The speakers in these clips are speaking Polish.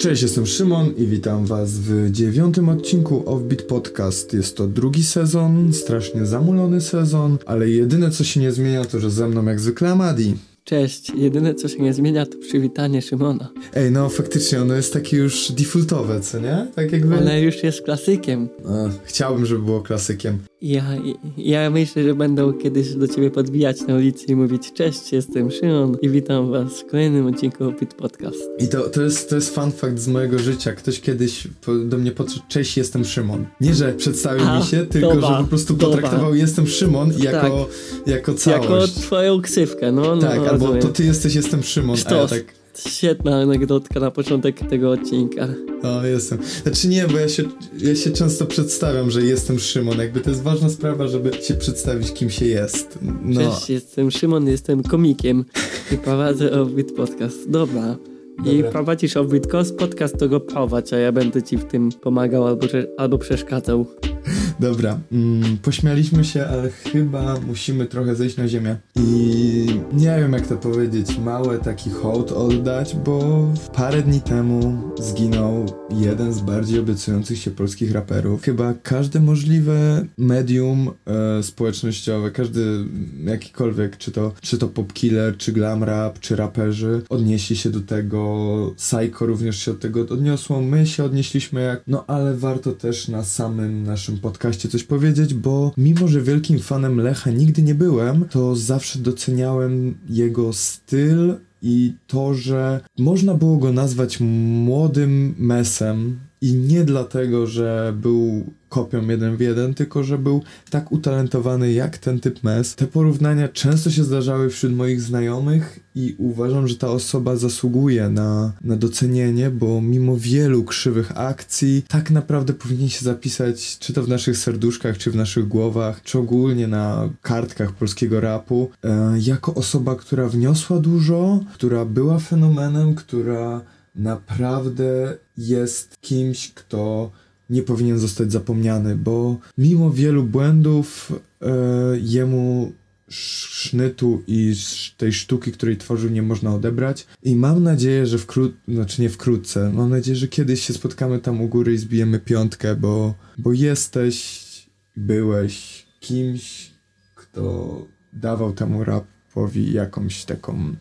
Cześć, jestem Szymon i witam Was w dziewiątym odcinku Offbeat Podcast. Jest to drugi sezon, strasznie zamulony sezon, ale jedyne co się nie zmienia to, że ze mną jak zwykle Amadi. Cześć, jedyne co się nie zmienia to przywitanie Szymona. Ej, no faktycznie ono jest takie już defaultowe, co nie? Tak jakby... Ale już jest klasykiem. Chciałbym, żeby było klasykiem. Ja, ja myślę, że będą kiedyś do ciebie podbijać na ulicy i mówić Cześć, jestem Szymon i witam was w kolejnym odcinku Opit Podcast. I to, to, jest, to jest fun fact z mojego życia. Ktoś kiedyś do mnie podszedł Cześć, jestem Szymon. Nie, że przedstawił A, mi się, tylko dobra, że po prostu dobra. potraktował jestem Szymon jako, jako całość. Jako twoją ksywkę, no, no tak, albo rozumiem. to ty jesteś, jestem Szymon, a ja Sztos. tak... Świetna anegdotka na początek tego odcinka. O, jestem. Znaczy nie, bo ja się, ja się często przedstawiam, że jestem Szymon. Jakby to jest ważna sprawa, żeby się przedstawić, kim się jest. No, Cześć, jestem Szymon, jestem komikiem i prowadzę Offbeat Podcast. Dobra. I Dobra. prowadzisz Offbeat Podcast, to go prowadź, a ja będę ci w tym pomagał albo, albo przeszkadzał. Dobra. Mm, pośmialiśmy się, ale chyba musimy trochę zejść na ziemię. I nie wiem, jak to powiedzieć. Mały taki hołd oddać, bo parę dni temu zginął jeden z bardziej obiecujących się polskich raperów. Chyba każde możliwe medium e, społecznościowe, każdy jakikolwiek, czy to, czy to popkiller, czy glam rap, czy raperzy, odnieśli się do tego. Psycho również się od tego odniosło. My się odnieśliśmy jak, no ale warto też na samym naszym podcaście coś powiedzieć, bo mimo, że wielkim fanem Lecha nigdy nie byłem, to zawsze doceniałem jego styl i to, że można było go nazwać młodym mesem i nie dlatego, że był kopią jeden w jeden, tylko że był tak utalentowany jak ten typ mes. Te porównania często się zdarzały wśród moich znajomych i uważam, że ta osoba zasługuje na, na docenienie, bo mimo wielu krzywych akcji, tak naprawdę powinien się zapisać, czy to w naszych serduszkach, czy w naszych głowach, czy ogólnie na kartkach polskiego rapu, e, jako osoba, która wniosła dużo, która była fenomenem, która naprawdę jest kimś, kto nie powinien zostać zapomniany, bo mimo wielu błędów e, jemu sznytu i tej sztuki, której tworzył, nie można odebrać. I mam nadzieję, że wkrótce, znaczy nie wkrótce, mam nadzieję, że kiedyś się spotkamy tam u góry i zbijemy piątkę, bo, bo jesteś, byłeś kimś, kto dawał temu rapowi jakąś taką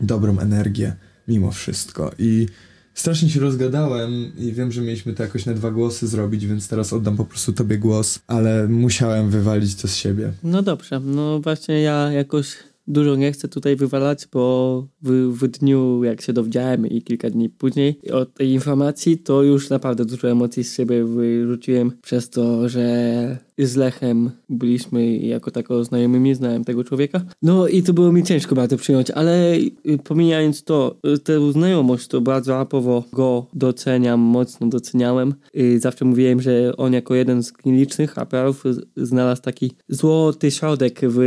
dobrą energię mimo wszystko. I strasznie się rozgadałem i wiem, że mieliśmy to jakoś na dwa głosy zrobić, więc teraz oddam po prostu tobie głos, ale musiałem wywalić to z siebie. No dobrze, no właśnie ja jakoś dużo nie chcę tutaj wywalać, bo w, w dniu, jak się dowiedziałem i kilka dni później o tej informacji, to już naprawdę dużo emocji z siebie wyrzuciłem przez to, że z Lechem byliśmy jako tako znajomymi, znałem tego człowieka. No i to było mi ciężko bardzo przyjąć, ale y, pomijając to, y, tę znajomość, to bardzo rapowo go doceniam, mocno doceniałem. Y, Zawsze mówiłem, że on jako jeden z nielicznych raperów z- znalazł taki złoty środek w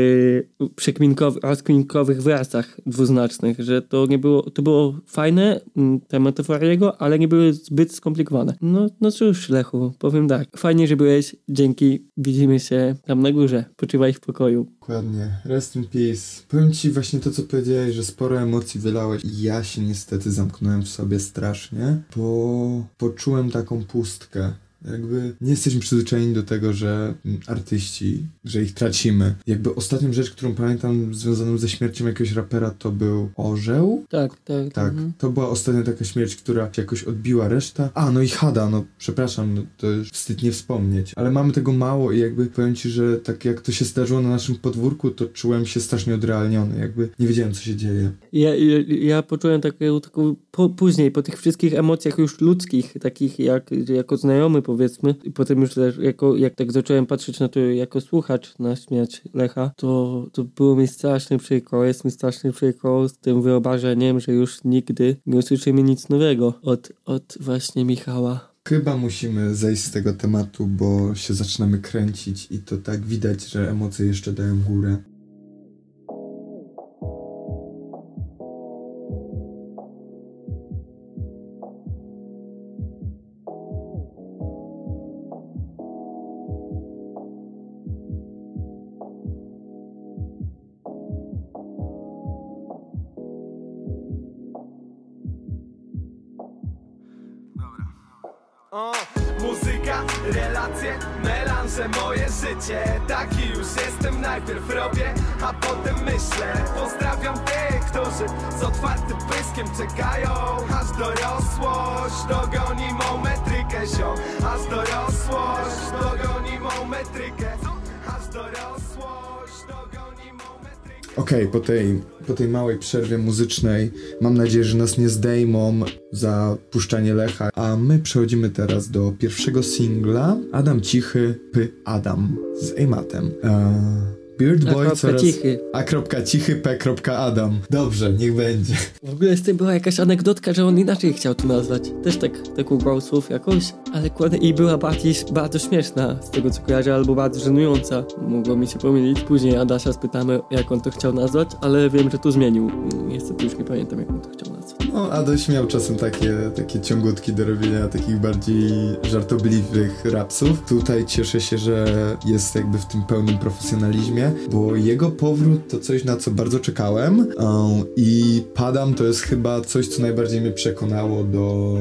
przekminkowych, rozkminkowych wyrazach dwuznacznych, że to nie było, to było fajne, mm, te metafory jego, ale nie były zbyt skomplikowane. No, no cóż, Lechu, powiem tak, fajnie, że byłeś, dzięki, widzimy się tam na górze, poczywaj w pokoju. Dokładnie. Rest in peace. Powiem ci właśnie to, co powiedziałeś, że sporo emocji wylałeś ja się niestety zamknąłem w sobie strasznie, bo poczułem taką pustkę. Jakby nie jesteśmy przyzwyczajeni do tego, że mm, artyści, że ich tracimy. Jakby ostatnią rzecz, którą pamiętam związaną ze śmiercią jakiegoś rapera, to był Orzeł. Tak, tak. Tak, mhm. to była ostatnia taka śmierć, która się jakoś odbiła reszta. A, no i Hada, no przepraszam, no, to już wstyd nie wspomnieć. Ale mamy tego mało i jakby powiem ci, że tak jak to się zdarzyło na naszym podwórku, to czułem się strasznie odrealniony, jakby nie wiedziałem, co się dzieje. Ja, ja, ja poczułem taką, taką po, później, po tych wszystkich emocjach już ludzkich, takich jak jako znajomy powiedzmy, i potem już jako, jak tak zacząłem patrzeć na to jako słuchacz na śmierć Lecha, to, to było mi strasznie przykro, jest mi strasznie przykro z tym wyobrażeniem, że już nigdy nie usłyszymy nic nowego od, od właśnie Michała. Chyba musimy zejść z tego tematu, bo się zaczynamy kręcić i to tak widać, że emocje jeszcze dają górę. Życie Taki już jestem, najpierw robię, a potem myślę. Pozdrawiam tych, którzy z otwartym pyskiem czekają. Aż dorosłość dogoni mą metrykę, ziom Aż dorosłość dogoni mą metrykę. Aż dorosłość dogoni mą metrykę. Okej, po, tej, po tej małej przerwie muzycznej mam nadzieję, że nas nie zdejmą za puszczanie Lecha, a my przechodzimy teraz do pierwszego singla Adam Cichy, P. Adam z Ejmatem. Eee, Beard A Boy kropka coraz... cichy. A kropka cichy, P. kropka Adam. Dobrze, niech będzie. W ogóle z tym była jakaś anegdotka, że on inaczej chciał to nazwać. Też tak, tak ubrał słów jakoś, ale kładę i była bardziej, bardzo śmieszna z tego co kojarzę, albo bardzo żenująca. Mogło mi się pomylić. Później Adasia spytamy, jak on to chciał nazwać, ale wiem, że tu zmienił. Niestety już nie pamiętam, jak on to chciał nazwać. No, Adaś miał czasem takie, takie ciągutki do robienia takich bardziej żartobliwych rapsów. Tutaj cieszę się, że jest jakby w tym pełnym profesjonalizmie, bo jego powrót to coś, na co bardzo czekałem um, i Padam to jest chyba coś, co najbardziej mnie przekonało do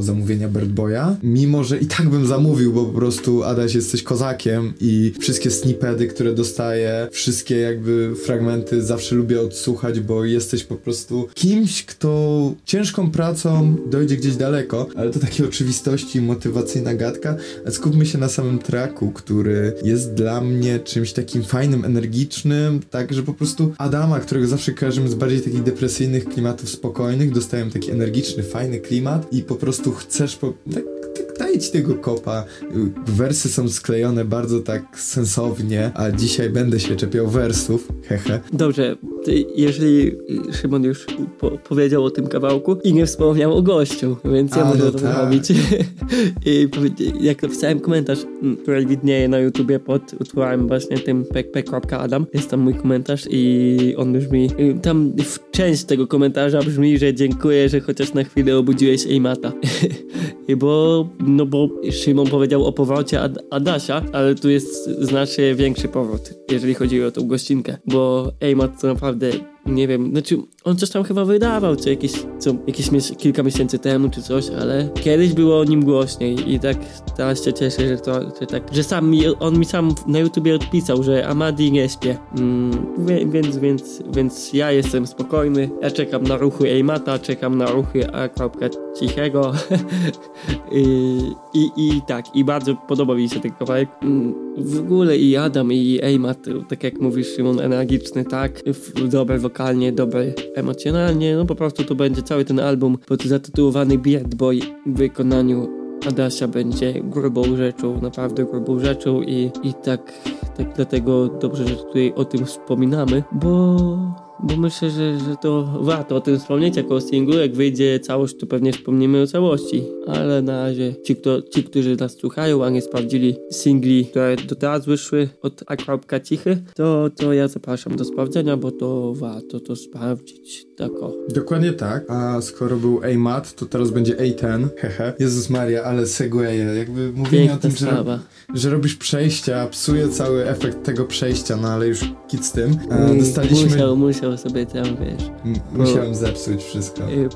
zamówienia Bird Boya, mimo, że i tak bym zamówił, bo po prostu Adaś jesteś kozakiem i wszystkie snippety, które dostaję, wszystkie jakby fragmenty zawsze lubię odsłuchać, bo jesteś po prostu kimś, kto ciężką pracą dojdzie gdzieś daleko, ale to takie oczywistości, motywacyjna gadka, skupmy się na samym tracku, który jest dla mnie czymś takim fajnym, energicznym, tak, że po prostu Adama, którego zawsze kojarzymy z bardziej takich depresyjnych klimatów spokojnych, dostałem taki energiczny, fajny klimat i po prostu chcesz po... Tak, tak daje ci tego kopa. Wersy są sklejone bardzo tak sensownie, a dzisiaj będę się czepiał wersów, hehe. Dobrze, jeżeli y, Szymon już po, powiedział o tym kawałku i nie wspomniał o gościu, więc ja A, mogę no to tak. zrobić. I jak napisałem komentarz, m, który widnieje na YouTubie pod utworem właśnie tym pek.adam, jest tam mój komentarz i on brzmi, y, tam w część tego komentarza brzmi, że dziękuję, że chociaż na chwilę obudziłeś Ejmata. I bo, no bo Szymon powiedział o powrocie Ad Adasia, ale tu jest znacznie większy powrót, jeżeli chodzi o tą gościnkę, bo Ejmat to naprawdę nie wiem, znaczy on coś tam chyba wydawał, co jakieś, co jakieś kilka miesięcy temu, czy coś, ale kiedyś było o nim głośniej i tak teraz się cieszę, że to, że tak, że sam mi, on mi sam na YouTubie odpisał, że Amadi nie śpię, mm, więc, więc, więc ja jestem spokojny, ja czekam na ruchy Ejmata, czekam na ruchy A. Cichego I, i, i tak, i bardzo podoba mi się ten kawałek. Mm, W ogóle i Adam i Ejmat, tak jak mówisz Szymon, energiczny, tak, dobry wokalnie, dobry emocjonalnie, no po prostu to będzie cały ten album pod zatytułowany Beard Boy w wykonaniu Adasia będzie grubą rzeczą, naprawdę grubą rzeczą i, i tak, tak dlatego dobrze, że tutaj o tym wspominamy, bo bo myślę, że, że to warto o tym wspomnieć jako o singlu. Jak wyjdzie całość, to pewnie wspomnimy o całości. Ale na razie ci, kto, ci którzy nas słuchają, a nie sprawdzili singli, które do teraz wyszły od A. Cichy, to, to ja zapraszam do sprawdzenia, bo to warto to sprawdzić. Tak o. Dokładnie tak, a skoro był A-Mat, to teraz będzie A10, hehe. Jezus Maria, ale segwaye, jakby mówienie o Piękna tym, że, sprawa. że robisz przejścia, psuje cały efekt tego przejścia, no ale już kit z tym. E, Mm, dostaliśmy... Musiał, musiał sobie tam, wiesz, M- Musiałem zepsuć wszystko. y,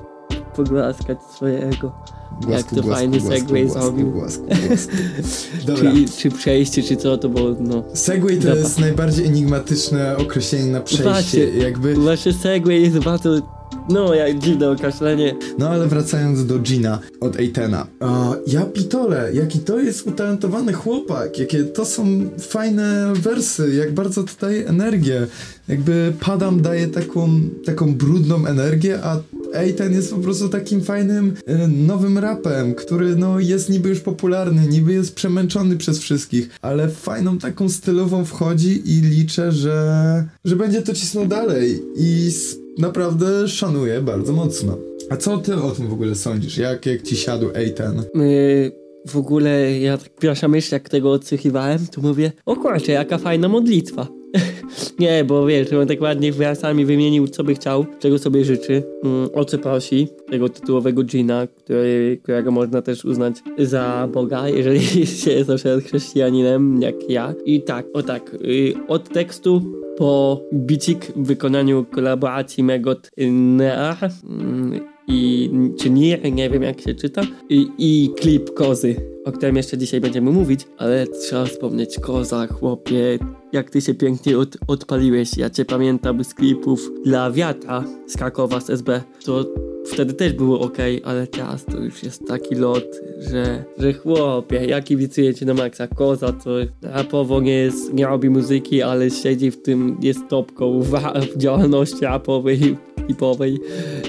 pogłaskać swojego. Głasku, to głasku, fajny głasku, segway głasku, zrobił. Głasku, głasku. Dobra. Czy, czy przejście, czy co, to było, no. Segway to Dobra. jest najbardziej enigmatyczne określenie na przejście. Właśnie. Jakby, Wasze segway jest bardzo, no, jak dziwne określenie. no ale wracając do Gina od Eitena. A, ja pitole, jaki to jest utalentowany chłopak, jakie to są fajne wersy, jak bardzo to daje energię. Jakby Padam daje taką, taką brudną energię, a Eiten jest po prostu takim fajnym, e, nowym rapem, który no jest niby już popularny, niby jest przemęczony przez wszystkich, ale fajną taką stylową wchodzi i liczę, że, że będzie to cisnął dalej i naprawdę szanuję bardzo mocno. A co ty o tym w ogóle sądzisz? Jak, jak ci siadł Eiten? Yy, w ogóle ja tak pierwsza myśl, jak tego odsłuchiwałem, to mówię, o kurczę, jaka fajna modlitwa. Nie, bo wiesz, on tak ładnie wersami wymienił, co by chciał, czego sobie życzy, mm, o co prosi, tego tytułowego Gina, który, którego można też uznać za Boga, jeżeli się jest na przykład chrześcijaninem, jak ja. I tak, o tak, y, od tekstu po bicik w wykonaniu kolaboracji Megot Near. Mm, i czy nie, nie wiem jak się czyta, i, i klip Kozy, o którym jeszcze dzisiaj będziemy mówić, ale trzeba wspomnieć Koza, chłopie, jak ty się pięknie od, odpaliłeś. Ja cię pamiętam z klipów dla wiatra z Krakowa, z SB. To wtedy też było ok, ale teraz to już jest taki lot, że, że chłopie, ja kibicuję ci na maksa. Koza to rapowo nie, jest, nie robi muzyki, ale siedzi w tym, jest topką w, w działalności rapowej, hipowej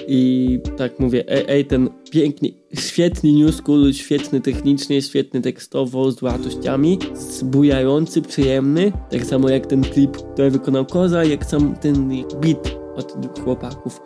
i tak mówię, ej, ej ten piękny, świetny new school, świetny technicznie, świetny tekstowo, z wartościami, zbujający, przyjemny, tak samo jak ten klip, który wykonał Koza, jak sam ten beat od chłopaków.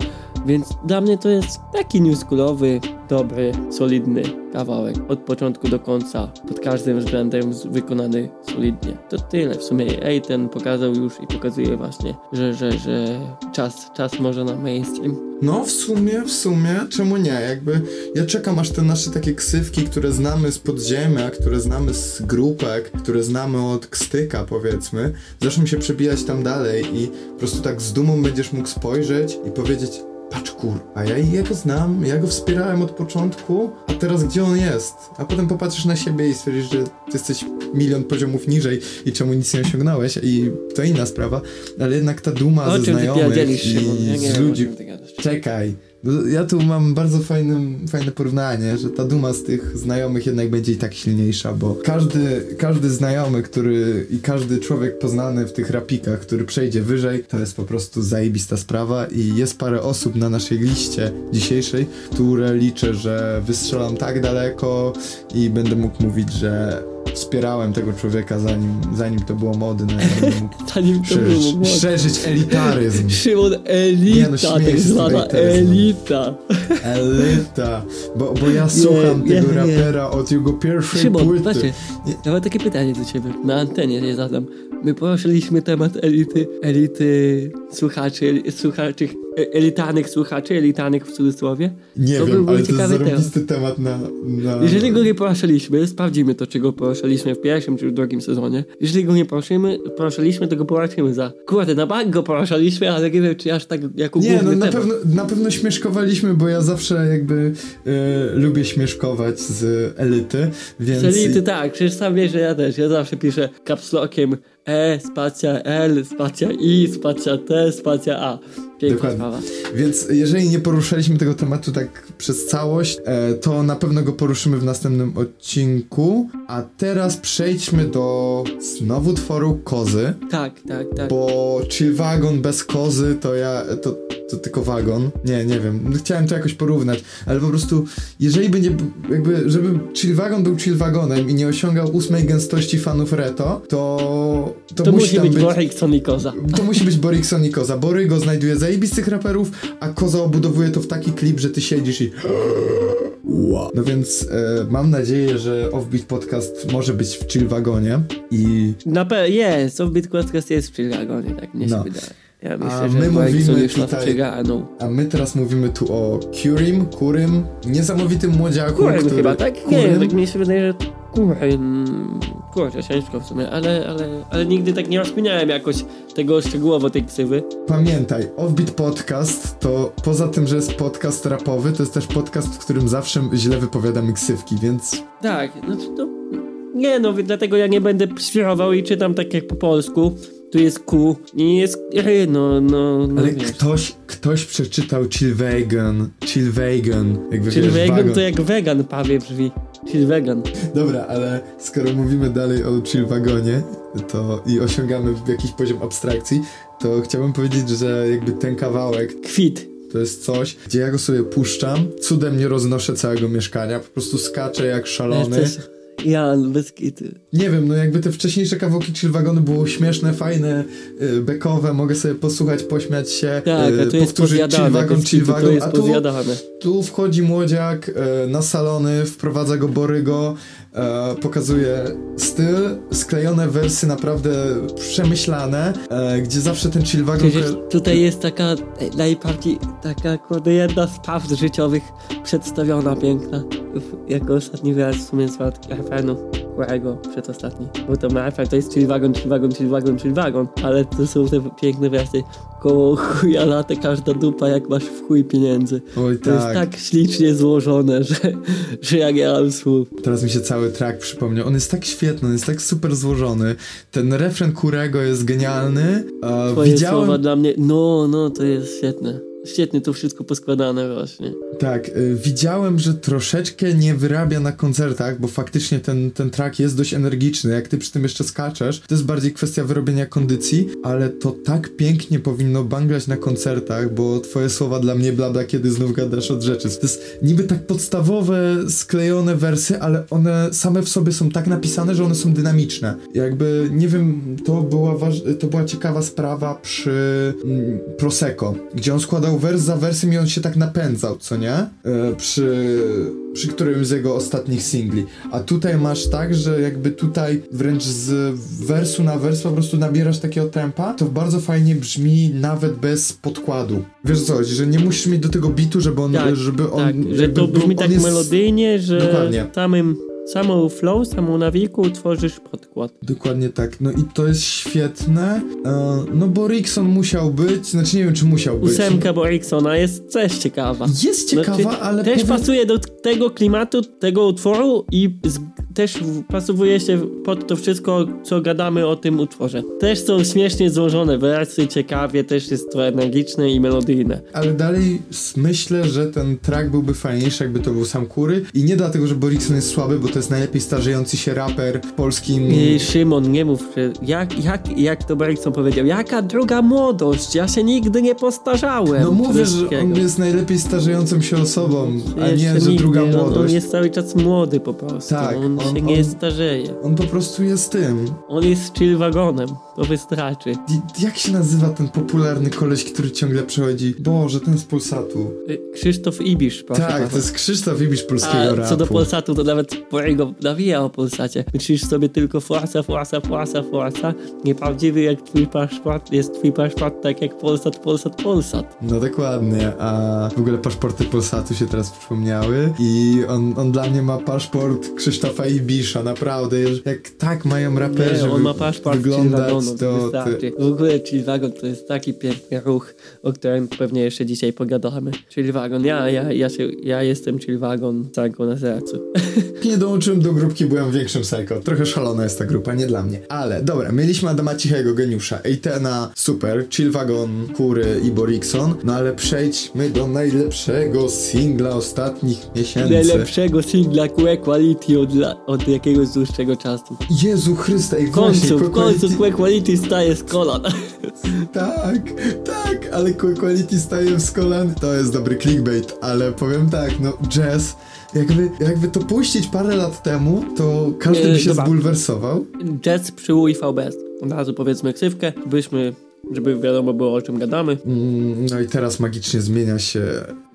Więc dla mnie to jest taki newschoolowy, dobry, solidny kawałek. Od początku do końca, pod każdym względem wykonany solidnie. To tyle w sumie. Ej, ten pokazał już i pokazuje właśnie, że, że, że czas, czas może na mainstream. No, w sumie, w sumie, czemu nie? Jakby ja czekam aż te nasze takie ksywki, które znamy z podziemia, które znamy z grupek, które znamy od kstyka, powiedzmy, zaczną się przebijać tam dalej i po prostu tak z dumą będziesz mógł spojrzeć i powiedzieć, patrz kurwa, ja jego znam, ja go wspierałem od początku, a teraz gdzie on jest? A potem popatrzysz na siebie i stwierdzisz, że ty jesteś milion poziomów niżej i czemu nic nie osiągnąłeś i to inna sprawa, ale jednak ta duma O ze znajomych i? Ja nie z ludzi... Czekaj. Ja tu mam bardzo fajny, fajne porównanie, że ta duma z tych znajomych jednak będzie i tak silniejsza, bo każdy, każdy znajomy, który i każdy człowiek poznany w tych rapikach, który przejdzie wyżej, to jest po prostu zajebista sprawa i jest parę osób na naszej liście dzisiejszej, które liczę, że wystrzelam tak daleko i będę mógł mówić, że wspierałem tego człowieka zanim, zanim to było modne, zanim to było szerzyć, modne. szerzyć elitaryzm. Szymon, elita, Nie no, tak zwana no. elita. Elita, bo, bo ja słucham nie, tego nie. rapera od jego pierwszej Szymon, płyty. Nie. ja mam takie pytanie do ciebie, na antenie je zadam. My poruszyliśmy temat elity, elity słuchaczy, słuchaczy, elitarnych słuchaczy, elitarnych w cudzysłowie. Nie To wiem, byłby ale to jest zarobisty temat na... na... Jeżeli go nie poruszyliśmy, sprawdzimy to, czy go poruszyliśmy w pierwszym czy w drugim sezonie. Jeżeli go nie poruszymy, poruszyliśmy, to go poruszymy za. Kurde, na bank go poruszyliśmy, ale nie wiem, czy aż tak jako Nie, no na temat. pewno, na pewno śmieszkowaliśmy, bo ja zawsze jakby e, lubię śmieszkować z elity, więc... Z elity tak, przecież sam wiesz, że ja też. Ja zawsze piszę capslockiem E, spacja L, spacja I, spacja T, spacja A. Piękna Dokładnie. sprawa. Więc jeżeli nie poruszaliśmy tego tematu tak przez całość, e, to na pewno go poruszymy w następnym odcinku. A teraz przejdźmy do znowu tworu Kozy. Tak, tak, tak. Bo chill wagon bez kozy to ja, to, to tylko wagon. Nie, nie wiem. No, Chciałem to jakoś porównać, ale po prostu, jeżeli będzie, jakby, żeby chill wagon był chill wagonem i nie osiągał ósmej gęstości fanów reto, to, to, To musi musi być. Borikson i Koza. To musi być Borikson i Koza. Borygo znajduje zajebistych raperów, a Koza obudowuje to w taki klip, że ty siedzisz i... No więc e, mam nadzieję, że Offbeat Podcast może być w chill wagonie i Na pewno jest, Offbeat Podcast jest w Chillagonie, tak mnie No. się wydaje. Ja A myślę, my że Borikson mówimy tutaj-. A my teraz mówimy tu o Kurim, Kurym, niesamowitym młodziaku, Kuryn który... chyba, tak? Nie Kurym? wiem, tak mi się wydaje, że Kuryn... Kurczę, ciężko w sumie, ale, ale, ale nigdy tak nie rozkminiałem jakoś tego szczegółowo, tej ksywy. Pamiętaj, Offbeat Podcast to poza tym, że jest podcast rapowy, to jest też podcast, w którym zawsze źle wypowiadamy ksywki, więc Tak, znaczy to... Nie no, dlatego ja nie będę świrował i czytam tak jak po polsku. Tu jest Q i jest... No, no, no ale wiesz. ktoś, ktoś przeczytał Chill Vegan, Chill Vegan, jakby Czyli wiesz, vegan wagon. to jak wegan prawie brzmi. Czyli vegan. Dobra, ale skoro mówimy dalej o Chill Wagonie to i osiągamy jakiś poziom abstrakcji, to chciałbym powiedzieć, że jakby ten kawałek Kwit. To jest coś, gdzie ja go sobie puszczam, cudem nie roznoszę całego mieszkania, po prostu skaczę jak szalony. Jesteś Jan, bez kity. Nie wiem, no jakby te wcześniejsze kawałki Chill Wagonu było śmieszne, fajne, y, bekowe, mogę sobie posłuchać, pośmiać się, Tak, y, jest powtórzyć Chill. Wagon, Chill Wagon, jest a tu, tu wchodzi młodziak y, na salony, wprowadza go Borygo, e, pokazuje styl, sklejone wersy naprawdę przemyślane, e, gdzie zawsze ten Chill Wagon... Przecież tutaj jest taka najbardziej, taka kurde jedna z prawd życiowych przedstawiona piękna. Jako ostatni wyraz w sumie z refrenu Kurego przedostatni. Bo to refren to jest chill wagon, chill wagon, chill wagon, chill wagon, ale to są te piękne wersy. Koło chuja lata każda dupa, jak masz w chuj pieniędzy. Oj To jest tak. tak ślicznie złożone, że, że jak ja mam słów. Teraz mi się cały track przypomniał. On jest tak świetny, on jest tak super złożony. Ten refren Kurego jest genialny. E, Twoje widziałem... słowa dla mnie, no, no, to jest świetne. Świetnie to wszystko poskładane właśnie. Tak, y, widziałem, że troszeczkę nie wyrabia na koncertach, bo faktycznie ten, ten track jest dość energiczny. Jak ty przy tym jeszcze skaczesz, to jest bardziej kwestia wyrobienia kondycji, ale to tak pięknie powinno banglać na koncertach, bo twoje słowa dla mnie blada, kiedy znów gadasz od rzeczy. To jest niby tak podstawowe, sklejone wersy, ale one same w sobie są tak napisane, że one są dynamiczne. Jakby, nie wiem, to była, to była ciekawa sprawa przy mm, Prosecco, gdzie on składał wers za wersem i on się tak napędzał, co nie? E, przy, przy którymś z jego ostatnich singli. A tutaj masz tak, że jakby tutaj wręcz z wersu na wers po prostu nabierasz takiego tempa, to bardzo fajnie brzmi nawet bez podkładu. Wiesz co, że nie musisz mieć do tego bitu, żeby on, Tak, żeby on, tak, że jakby to brzmi tak jest- melodyjnie, że Dokładnie. samym, samą flow, samą nawiku tworzysz podkład. Dokładnie tak. No i to jest świetne. E, no bo Rickson musiał być, znaczy nie wiem czy musiał być. Ósemka Boriksona jest też ciekawa. Jest ciekawa, Znaczy, ale Też powiem- pasuje do tego klimatu, tego utworu i z, też pasuje się pod to wszystko, co gadamy o tym utworze. Też są śmiesznie złożone wersy, ciekawie, też jest to energiczne i melodyjne. Ale dalej myślę, że ten track byłby fajniejszy, jakby to był sam Kury. I nie dlatego, że Borikson jest słaby, bo to jest najlepiej starzejący się raper w polskim. I Szymon, nie mów, że jak, jak, jak to Bergson powiedział, jaka druga młodość, ja się nigdy nie postarzałem. No mówię, że on jest najlepiej starzejącą się osobą, a nie, że druga on- On młodość. jest cały czas młody po prostu, Tak, on, on- się nie on- starzeje. On po prostu jest tym. On jest chill wagonem, to wystarczy. Jak się nazywa ten popularny koleś, który ciągle przechodzi? Boże, ten z Polsatu. Y, Krzysztof Ibisz, proszę Tak, pana. to jest Krzysztof Ibisz polskiego A rapu. co do Polsatu, to nawet Porego nawija o Polsacie. Myślisz sobie tylko forsa, forsa, forsa, forsa. Nieprawdziwy jak twój paszport, jest twój paszport tak jak Polsat, Polsat, Polsat. No dokładnie, a w ogóle paszporty Polsatu się teraz przypomniały i on, on dla mnie ma paszport Krzysztofa Ibisza, naprawdę, jak tak mają raperzy Nie, on ma paszport wyglądać, to wystarczy. W ogóle Chillwagon to jest taki piękny ruch, o którym pewnie jeszcze dzisiaj pogadamy. Chillwagon, ja, ja, ja, się, ja jestem Chillwagon, całego na sercu. nie dołączyłem do grupki, byłem większym psycho, trochę szalona jest ta grupa, nie dla mnie, ale dobra, mieliśmy Adama Cichego, geniusza, Eitena, super, Chillwagon, Kury i Borikson, no ale przejdźmy do najlepszego singla ostatnich miesięcy. Najlepszego singla Que Quality od, la, od jakiegoś dłuższego czasu. Jezu Chryste, i W końcu, właśnie, w końcu Que Quality staje z kolan. Tak, tak, ale Quality staje z kolan. To jest dobry clickbait, ale powiem tak, no jazz, jakby, jakby to puścić parę lat temu, to każdy by się dobra. zbulwersował. Jazz przy UIVBS. Od razu powiedzmy ksywkę, byśmy, żeby wiadomo było o czym gadamy. Mm, No i teraz magicznie zmienia się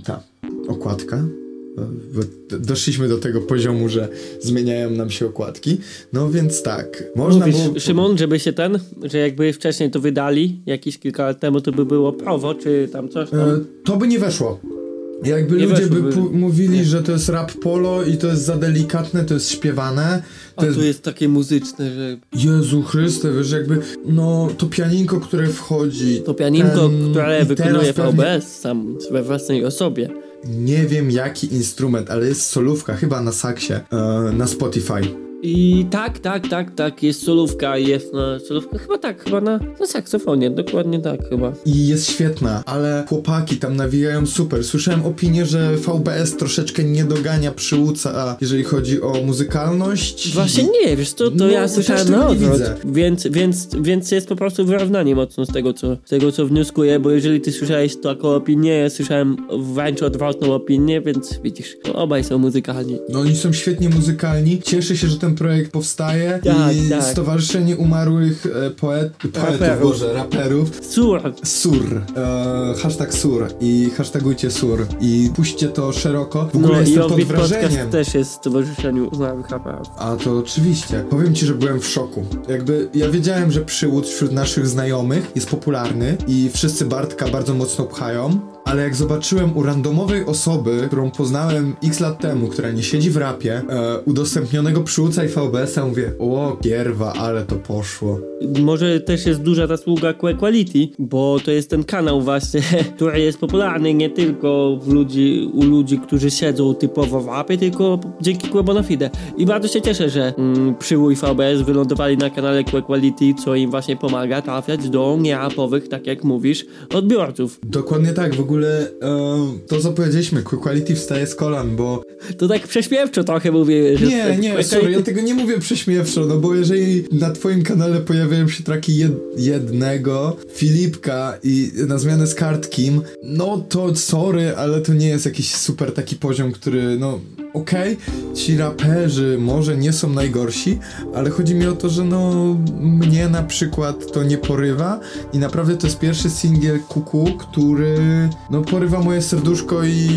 ta okładka. Doszliśmy do tego poziomu, że zmieniają nam się okładki. No więc tak, można Mówisz, było... Szymon, żeby się ten, że jakby wcześniej to wydali, jakieś kilka lat temu, to by było prawo, czy tam coś tam. E, to by nie weszło. Jakby Nie ludzie by pu- mówili, Nie. że to jest rap polo i to jest za delikatne, to jest śpiewane. To A jest to jest takie muzyczne, że Jezu Chryste, wiesz, jakby, no, to pianinko, które wchodzi. to pianinko, ten- które wykonuje pewnie- VBS sam we własnej osobie. Nie wiem jaki instrument, ale jest solówka, chyba na saksie, e, na Spotify. I tak, tak, tak, tak, jest solówka, jest na solówka, chyba tak, chyba na, na saksofonie, dokładnie tak chyba. I jest świetna, ale chłopaki tam nawijają super. Słyszałem opinię, że VBS troszeczkę nie dogania przyłuca, jeżeli chodzi o muzykalność. Właśnie nie, wiesz co, to No, ja słyszałem na odwrót, więc, więc, więc jest po prostu wyrównanie mocno z tego, co, z tego, co wnioskuję, bo jeżeli ty słyszałeś taką opinię, ja słyszałem wręcz odwrotną opinię, więc widzisz, obaj są muzykalni. No oni są świetnie muzykalni. Cieszę się, że ten projekt powstaje Tak, i tak. Stowarzyszenie Umarłych e, poet, Poetów, Raperów. Boże, raperów Sur, Sur, e, hashtag Sur i hashtagujcie Sur i puśćcie to szeroko. W ogóle no i jestem pod Offbeat wrażeniem. Podcast też jest w Stowarzyszeniu Umarłych Raperów. A to oczywiście. Powiem ci, że byłem w szoku. Jakby ja wiedziałem, że przywód wśród naszych znajomych jest popularny i wszyscy Bartka bardzo mocno pchają, ale jak zobaczyłem u randomowej osoby, którą poznałem x lat temu, która nie siedzi w rapie, e, udostępnionego przyłóca i VBS-a, mówię, o gierwa, ale to poszło. Może też jest duża zasługa Quality, bo to jest ten kanał właśnie, który jest popularny nie tylko w ludzi, u ludzi, którzy siedzą typowo w rapie, tylko dzięki Que Bonafide. I bardzo się cieszę, że mm, Przyłu i VBS wylądowali na kanale Quality, co im właśnie pomaga trafiać do nierapowych, tak jak mówisz, odbiorców. Dokładnie tak, w ogóle e, to co powiedzieliśmy, Quality wstaje z kolan, bo To tak prześmiewczo trochę mówię, że... Nie, nie, Que sorry, ja Quality- tego nie mówię prześmiewczo, no bo jeżeli na twoim kanale pojawiają się traki jed jednego, Filipka i na zmianę z Kartkim, no to sorry, ale to nie jest jakiś super taki poziom, który, no okej, ci raperzy może nie są najgorsi, ale chodzi mi o to, że no mnie na przykład to nie porywa i naprawdę to jest pierwszy singiel Kuku, który no porywa moje serduszko i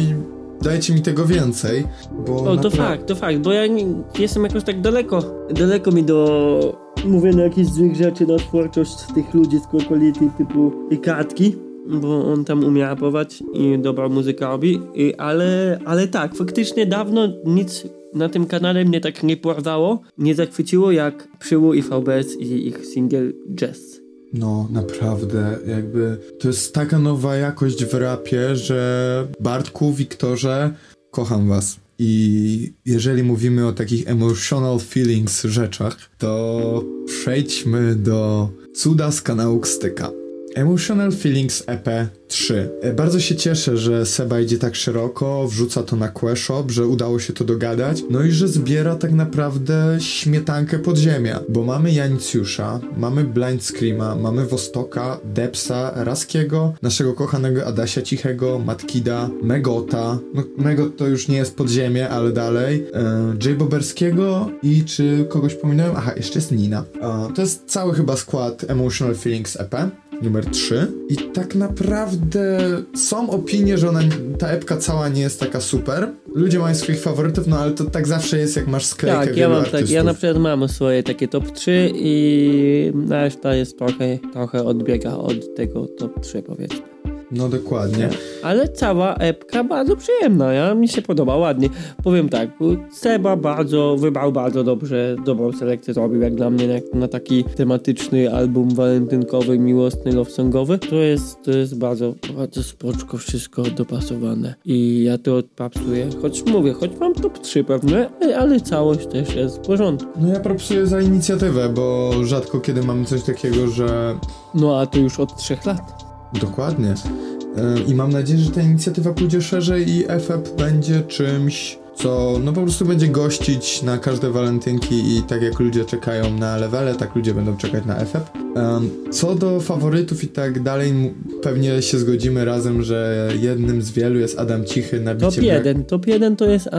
dajcie mi tego więcej, bo O, to fakt, to fakt, bo ja nie, jestem jakoś tak daleko, daleko mi do mówienia jakichś złych rzeczy na twórczość tych ludzi z Quality typu Katki, bo on tam umie rapować i dobra muzyka robi, I, ale, ale tak, faktycznie dawno nic na tym kanale mnie tak nie porwało, nie zachwyciło jak Przyłu i VBS i ich singiel Jazz. No, naprawdę, jakby to jest taka nowa jakość w rapie, że Bartku, Wiktorze, kocham was. I jeżeli mówimy o takich emotional feelings rzeczach, to przejdźmy do cuda z kanału Kstyka. Emotional Feelings EP 3. E, Bardzo się cieszę, że Seba idzie tak szeroko, wrzuca to na Queshop, że udało się to dogadać, no i że zbiera tak naprawdę śmietankę podziemia, bo mamy Janicjusza, mamy Blind Screama, mamy Wostoka, Depsa, Raskiego, naszego kochanego Adasia Cichego, Matkida, Megota, no Megot to już nie jest podziemie, ale dalej, e, J. Boberskiego i czy kogoś pominąłem? Aha, jeszcze jest Nina. E, to jest cały chyba skład Emotional Feelings EP numer 3 i tak naprawdę są opinie, że ona, ta epka cała nie jest taka super. Ludzie mają swoich faworytów, no ale to tak zawsze jest, jak masz sklejkę Tak, ja mam artystów. tak, ja na przykład mam swoje takie top 3 i reszta jest trochę, trochę odbiega od tego top 3 powiedzmy. No dokładnie. Ale cała epka bardzo przyjemna, ja mi się podoba ładnie. Powiem tak, Seba bardzo, wybrał bardzo dobrze, dobrą selekcję zrobił jak dla mnie na, na taki tematyczny album walentynkowy, miłosny, love songowy. To jest, to jest bardzo, bardzo spoczko wszystko dopasowane i ja to odpapsuję, choć mówię, choć mam top 3 pewne, ale całość też jest w porządku. No ja propsuję za inicjatywę, bo rzadko kiedy mamy coś takiego, że No a to już od 3 lat. Dokładnie. E, I mam nadzieję, że ta inicjatywa pójdzie szerzej i FF będzie czymś, co no po prostu będzie gościć na każde walentynki i tak jak ludzie czekają na levele, tak ludzie będą czekać na FF. Em, Co do faworytów i tak dalej, pewnie się zgodzimy razem, że jednym z wielu jest Adam Cichy na Top 1, top 1 to jest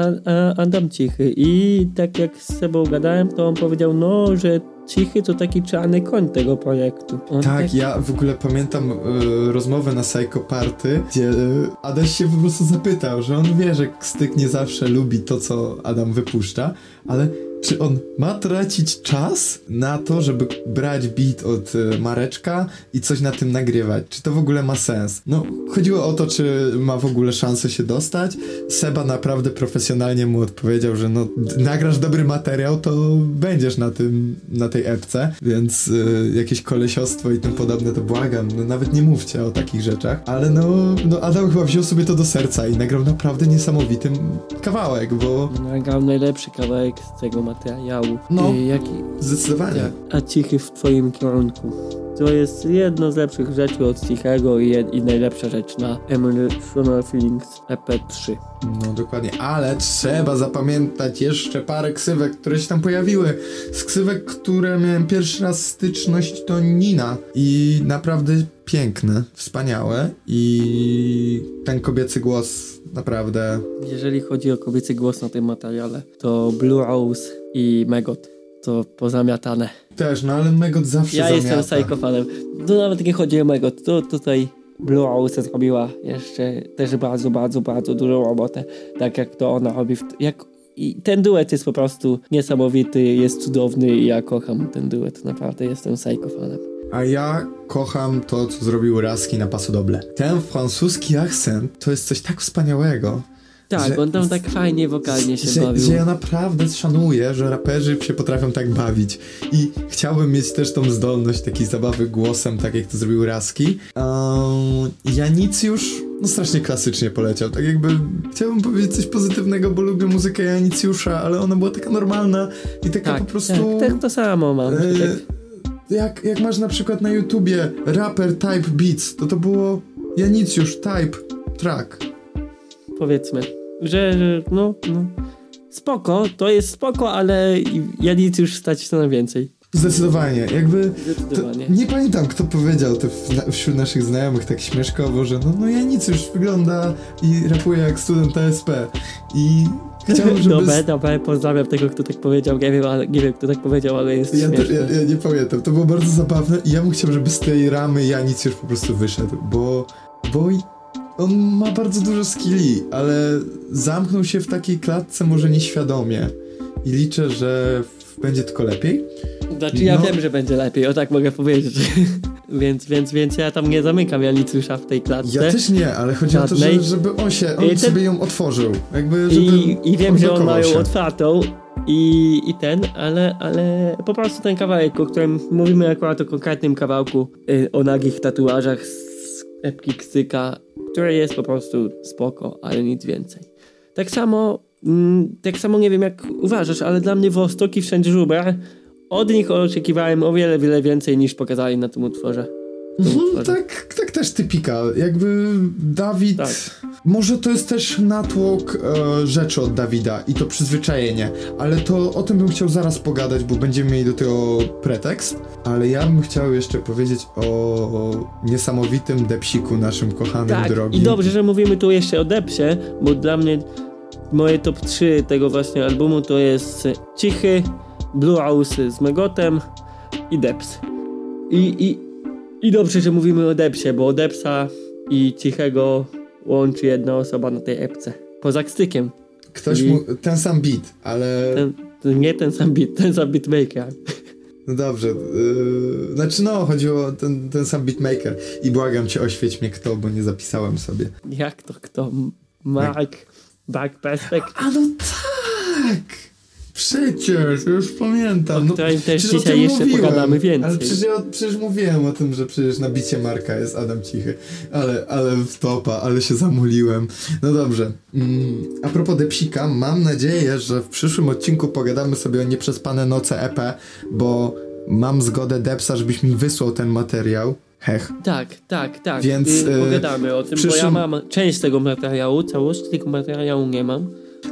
Adam Cichy i tak jak z Sebą gadałem, to on powiedział, no, że Cichy to taki czarny koń tego projektu. On Tak, ja w ogóle pamiętam e, rozmowę na Psycho Party, gdzie e, Adaś się po prostu zapytał, że on wie, że Styk nie zawsze lubi to, co Adam wypuszcza, ale czy on ma tracić czas na to, żeby brać beat od e, Mareczka i coś na tym nagrywać? Czy to w ogóle ma sens? No, chodziło o to, czy ma w ogóle szansę się dostać. Seba naprawdę profesjonalnie mu odpowiedział, że no, nagrasz dobry materiał, to będziesz na tym, na tej epce, więc y, jakieś kolesiostwo i tym podobne, to błagam, no, nawet nie mówcie o takich rzeczach, ale no, no Adam chyba wziął sobie to do serca i nagrał naprawdę niesamowitym kawałek, bo nagrał najlepszy kawałek z tego materiału. No. I jaki, zdecydowanie. tak, a Cichy w twoim kierunku. To jest jedno z lepszych rzeczy od Cichego i, i najlepsza rzecz na Emotional Feelings EP3. No dokładnie, ale trzeba zapamiętać jeszcze parę ksywek, które się tam pojawiły. Z ksywek, które miałem pierwszy raz styczność, to Nina. I naprawdę piękne, wspaniałe. I ten kobiecy głos naprawdę. Jeżeli chodzi o kobiecy głos na tym materiale, to Blue Rose i Megot to pozamiatane. Też, no ale Megot zawsze Ja zamiata. jestem psychofanem. To nawet nie chodzi o Megot, to tutaj Blue Rose zrobiła jeszcze też bardzo, bardzo, bardzo dużą robotę. Tak jak to ona robi. W, jak, I ten duet jest po prostu niesamowity, jest cudowny i ja kocham ten duet. Naprawdę jestem psychofanem. A ja kocham to, co zrobił Raski na Paso Doble. Ten francuski akcent to jest coś tak wspaniałego. Tak, że- on tam tak fajnie wokalnie się że, bawił. że ja naprawdę szanuję, że raperzy się potrafią tak bawić. I chciałbym mieć też tą zdolność takiej zabawy głosem, tak jak to zrobił Raski. Um, ja nic już no strasznie klasycznie poleciał. Tak jakby chciałbym powiedzieć coś pozytywnego, bo lubię muzykę Janicjusza, ale ona była taka normalna i taka tak, po prostu... tak, tak, to samo mam. E, Tak, jak, jak masz na przykład na YouTubie rapper Type Beats, to to było Janicjusz Type Track. powiedzmy, że, że no, no, spoko, to jest spoko, ale ja nic już stać to na więcej. Zdecydowanie, jakby... Zdecydowanie. nie pamiętam, kto powiedział to w, wśród naszych znajomych tak śmieszkowo, że no, no Janicjusz wygląda i rapuje jak student ASP. I chciałbym, żeby... Dobra, dobra, pozdrawiam tego, kto tak powiedział. Nie wiem, ale, nie wiem kto tak powiedział, ale jest Ja, śmieszne. ja, ja nie pamiętam, to było bardzo zabawne i ja bym chciał, żeby z tej ramy Janicjusz po prostu wyszedł, bo, bo on ma bardzo dużo skilli, ale zamknął się w takiej klatce może nieświadomie i liczę, że będzie tylko lepiej. Znaczy ja No. wiem, że będzie lepiej, o tak mogę powiedzieć. więc, więc, więc ja tam nie zamykam Janicjusza w tej klatce. Ja też nie, ale chodzi o to, Żadnej. że, żeby on się, on ten- sobie ją otworzył. Jakby, I, I wiem, że on ma ją otwartą i, i ten, ale, ale po prostu ten kawałek, o którym mówimy akurat o konkretnym kawałku, y, o nagich tatuażach z epki Ksyka, który jest po prostu spoko, ale nic więcej. Tak samo, mm, tak samo nie wiem jak uważasz, ale dla mnie Wostok i Wszędzie Żuber, od nich oczekiwałem o wiele, wiele więcej niż pokazali na tym utworze. Tym Mhm, utworze. tak, tak też typika. Jakby Dawid. Tak. Może to jest też natłok e, rzeczy od Dawida i to przyzwyczajenie, ale to o tym bym chciał zaraz pogadać, bo będziemy mieli do tego pretekst. Ale ja bym chciał jeszcze powiedzieć o niesamowitym depsiku naszym kochanym Tak, drogim. i dobrze, że mówimy tu jeszcze o Depsie, bo dla mnie moje top 3 tego właśnie albumu to jest Cichy, Blue House z Megotem i Deps. I, i, I dobrze, że mówimy o Depsie, bo Depsa i Cichego łączy jedna osoba na tej epce. Poza Kstykiem. Ktoś mu. Ten sam beat, ale. Ten, nie ten sam beat, ten sam beatmaker. No dobrze. Yy, znaczy, no, chodziło o ten, ten sam beatmaker. I błagam cię, oświeć mnie kto, bo nie zapisałem sobie. Jak to kto? Mark, Back Perspective. A no tak! Przecież, już pamiętam. O no, którym też o dzisiaj jeszcze mówiłem. pogadamy więcej. Ale przecież, ja, przecież mówiłem o tym, że przecież na bicie Marka jest Adam Cichy. Ale, ale w topa, ale się zamuliłem. No dobrze. Mm, a propos Depsika, mam nadzieję, że w przyszłym odcinku pogadamy sobie o Nieprzespane Noce EP, bo mam zgodę Depsa, żebyś mi wysłał ten materiał. Hech. Tak, tak, tak. Więc, e, pogadamy o tym, bo przyszłym- ja mam część tego materiału, całości tego materiału nie mam.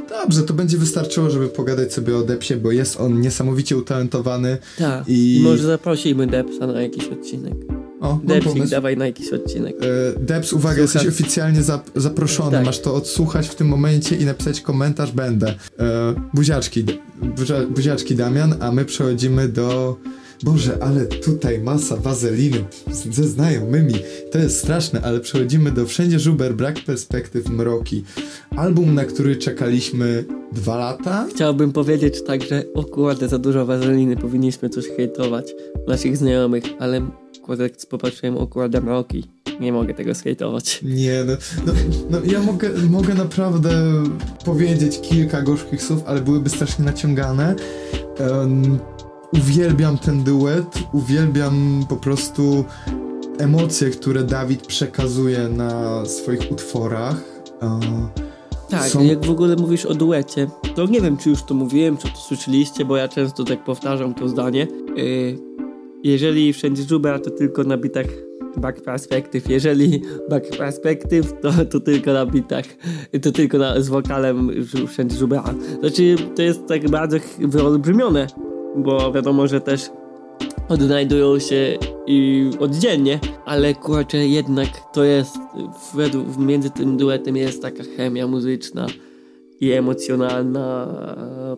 Dobrze, to będzie wystarczyło, żeby pogadać sobie o Depsie, bo jest on niesamowicie utalentowany. Tak. I- I... może zaprosimy Depsa na jakiś odcinek. O, Depsik, dawaj na jakiś odcinek. E, Deps, uwaga, jesteś oficjalnie zap zaproszony. Tak. Masz to odsłuchać w tym momencie i napisać komentarz będę. E, buziaczki, buzia buziaczki Damian, a my przechodzimy do. Boże, ale tutaj masa wazeliny ze znajomymi. To jest straszne, ale przechodzimy do Wszędzie Żuber, Brak Perspektyw, Mroki. Album, na który czekaliśmy dwa lata. Chciałbym powiedzieć tak, że o kurde, za dużo wazeliny, powinniśmy coś hejtować naszych znajomych, ale kurde, popatrzyłem o kurde mroki, nie mogę tego skejtować. Nie, no, no, no ja mogę, mogę naprawdę powiedzieć kilka gorzkich słów, ale byłyby strasznie naciągane. Em, uwielbiam ten duet, uwielbiam po prostu emocje, które Dawid przekazuje na swoich utworach. E, Tak, Są- jak w ogóle mówisz o duecie, to nie wiem, czy już to mówiłem, czy to słyszeliście, bo ja często tak powtarzam to zdanie. Yy, jeżeli wszędzie żubra, to tylko na bitach back perspective. Jeżeli back perspective, to, to tylko na bitach, to tylko na, z wokalem wszędzie żubra. Znaczy, to jest tak bardzo wyolbrzymione, bo wiadomo, że też odnajdują się i oddzielnie, ale kurczę, jednak to jest według, między tym duetem jest taka chemia muzyczna i emocjonalna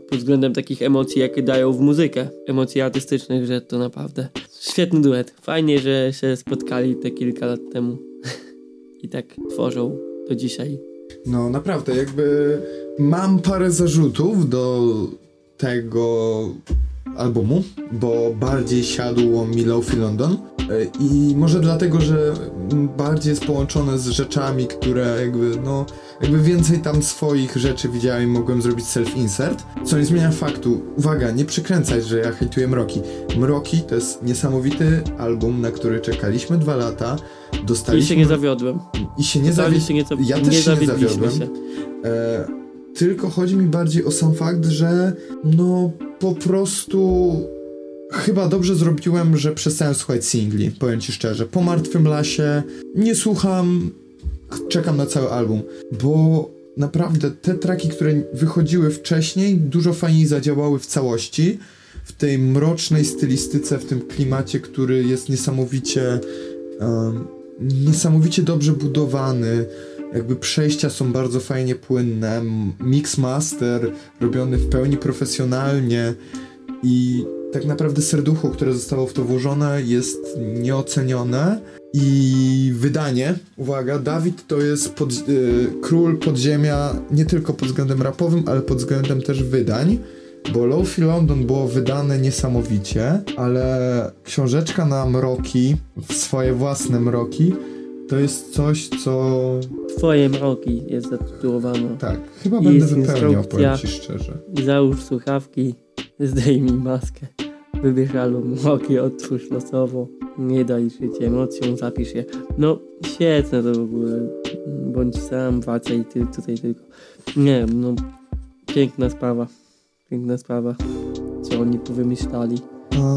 pod względem takich emocji, jakie dają w muzykę, emocji artystycznych, że to naprawdę świetny duet. Fajnie, że się spotkali te kilka lat temu i tak tworzą do dzisiaj. No naprawdę, jakby mam parę zarzutów do tego albumu, bo bardziej siadło mi Lofi London. E, I może dlatego, że bardziej jest połączone z rzeczami, które jakby, no, jakby więcej tam swoich rzeczy widziałem i mogłem zrobić self-insert, co nie zmienia faktu. Uwaga, nie przykręcać, że ja hejtuję Mroki. Mroki to jest niesamowity album, na który czekaliśmy dwa lata. Dostaliśmy... I się nie zawiodłem. I się nie zawiodłem. Ja też nie się nie zawiodłem. Się. E, tylko chodzi mi bardziej o sam fakt, że no po prostu chyba dobrze zrobiłem, że przestałem słuchać singli, powiem ci szczerze. Po Martwym Lasie nie słucham, czekam na cały album, bo naprawdę te traki, które wychodziły wcześniej, dużo fajniej zadziałały w całości, w tej mrocznej stylistyce, w tym klimacie, który jest niesamowicie um, niesamowicie dobrze budowany, jakby przejścia są bardzo fajnie płynne, mix master robiony w pełni profesjonalnie i tak naprawdę serducho, które zostało w to włożone jest nieocenione. I wydanie, uwaga, Dawid to jest pod, y, król podziemia nie tylko pod względem rapowym, ale pod względem też wydań, bo Lofi London było wydane niesamowicie, ale książeczka na mroki, swoje własne mroki, to jest coś, co... Twoje mroki jest zatytułowane. Tak, chyba będę wypełniał, powiem ci szczerze. Załóż słuchawki, zdejmij maskę. Wybierz album mroki, otwórz losowo. Nie daj żyć emocjom, zapisz je. No, świetne to w ogóle. Bądź sam, wracaj ty tutaj tylko. Nie no, piękna sprawa. Piękna sprawa, co oni powymyślali.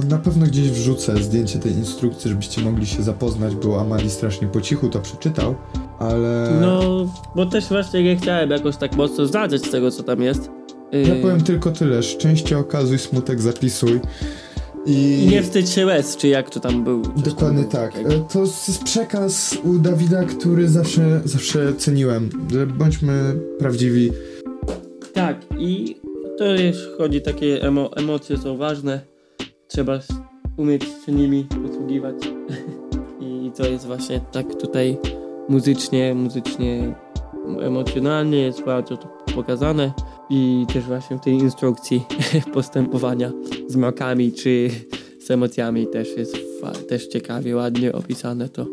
Na pewno gdzieś wrzucę zdjęcie tej instrukcji, żebyście mogli się zapoznać, bo Amali strasznie po cichu to przeczytał, ale... No, bo też właśnie nie chciałem jakoś tak mocno zdradzać z tego, co tam jest. Ja yy... powiem tylko tyle, szczęście okazuj, smutek zapisuj. I... Nie wstydź się łez, czy jak to tam był. Dokładnie tam tak. To jest przekaz u Dawida, który zawsze, zawsze ceniłem, że bądźmy prawdziwi. Tak, i to już chodzi, takie emo emocje są ważne trzeba umieć się nimi posługiwać. I to jest właśnie tak tutaj muzycznie, muzycznie, emocjonalnie jest bardzo to pokazane i też właśnie w tej instrukcji postępowania z makami czy z emocjami też jest też ciekawie, ładnie opisane to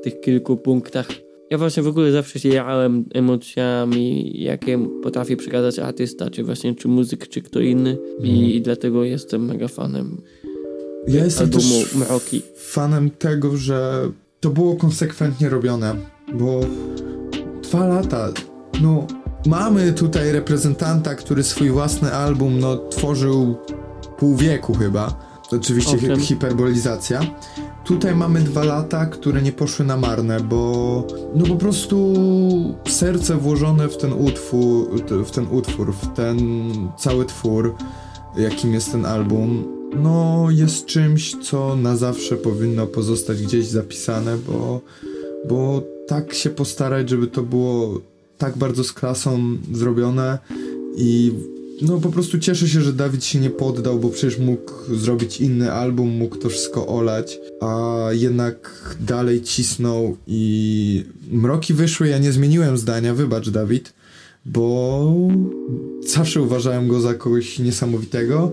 w tych kilku punktach. Ja właśnie w ogóle zawsze się jarałem emocjami, jakie potrafi przekazać artysta, czy właśnie czy muzyk, czy kto inny i, mhm. i dlatego jestem mega fanem ja jestem też Maroki. fanem tego, że to było konsekwentnie robione, bo dwa lata, no mamy tutaj reprezentanta, który swój własny album no tworzył pół wieku chyba, oczywiście hi hiperbolizacja, Tutaj mamy dwa lata, które nie poszły na marne, bo no po prostu serce włożone w ten utwór, w ten utwór, w ten cały twór, jakim jest ten album, no jest czymś, co na zawsze powinno pozostać gdzieś zapisane, bo, bo tak się postarać, żeby to było tak bardzo z klasą zrobione i no po prostu cieszę się, że Dawid się nie poddał, bo przecież mógł zrobić inny album, mógł to wszystko olać, a jednak dalej cisnął i mroki wyszły, ja nie zmieniłem zdania, wybacz Dawid, bo zawsze uważałem go za kogoś niesamowitego,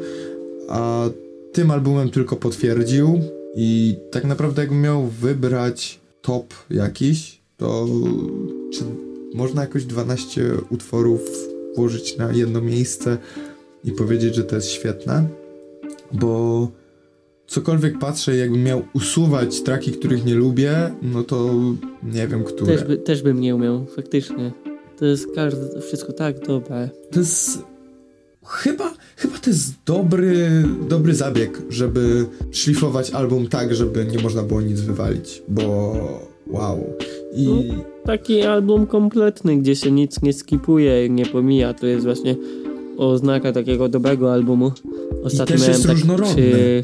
a tym albumem tylko potwierdził i tak naprawdę jakbym miał wybrać top jakiś, to czy można jakoś 12 utworów włożyć na jedno miejsce i powiedzieć, że to jest świetne, bo cokolwiek patrzę, jakbym miał usuwać traki, których nie lubię, no to nie wiem, które. Też, by, też bym nie umiał, faktycznie. To jest każde, wszystko tak dobre. To jest chyba, chyba to jest dobry, dobry zabieg, żeby szlifować album tak, żeby nie można było nic wywalić, bo wow. I... No, taki album kompletny, gdzie się nic nie skipuje, nie pomija, to jest właśnie oznaka takiego dobrego albumu. Ostatnio I też jest tak różnorodny. przy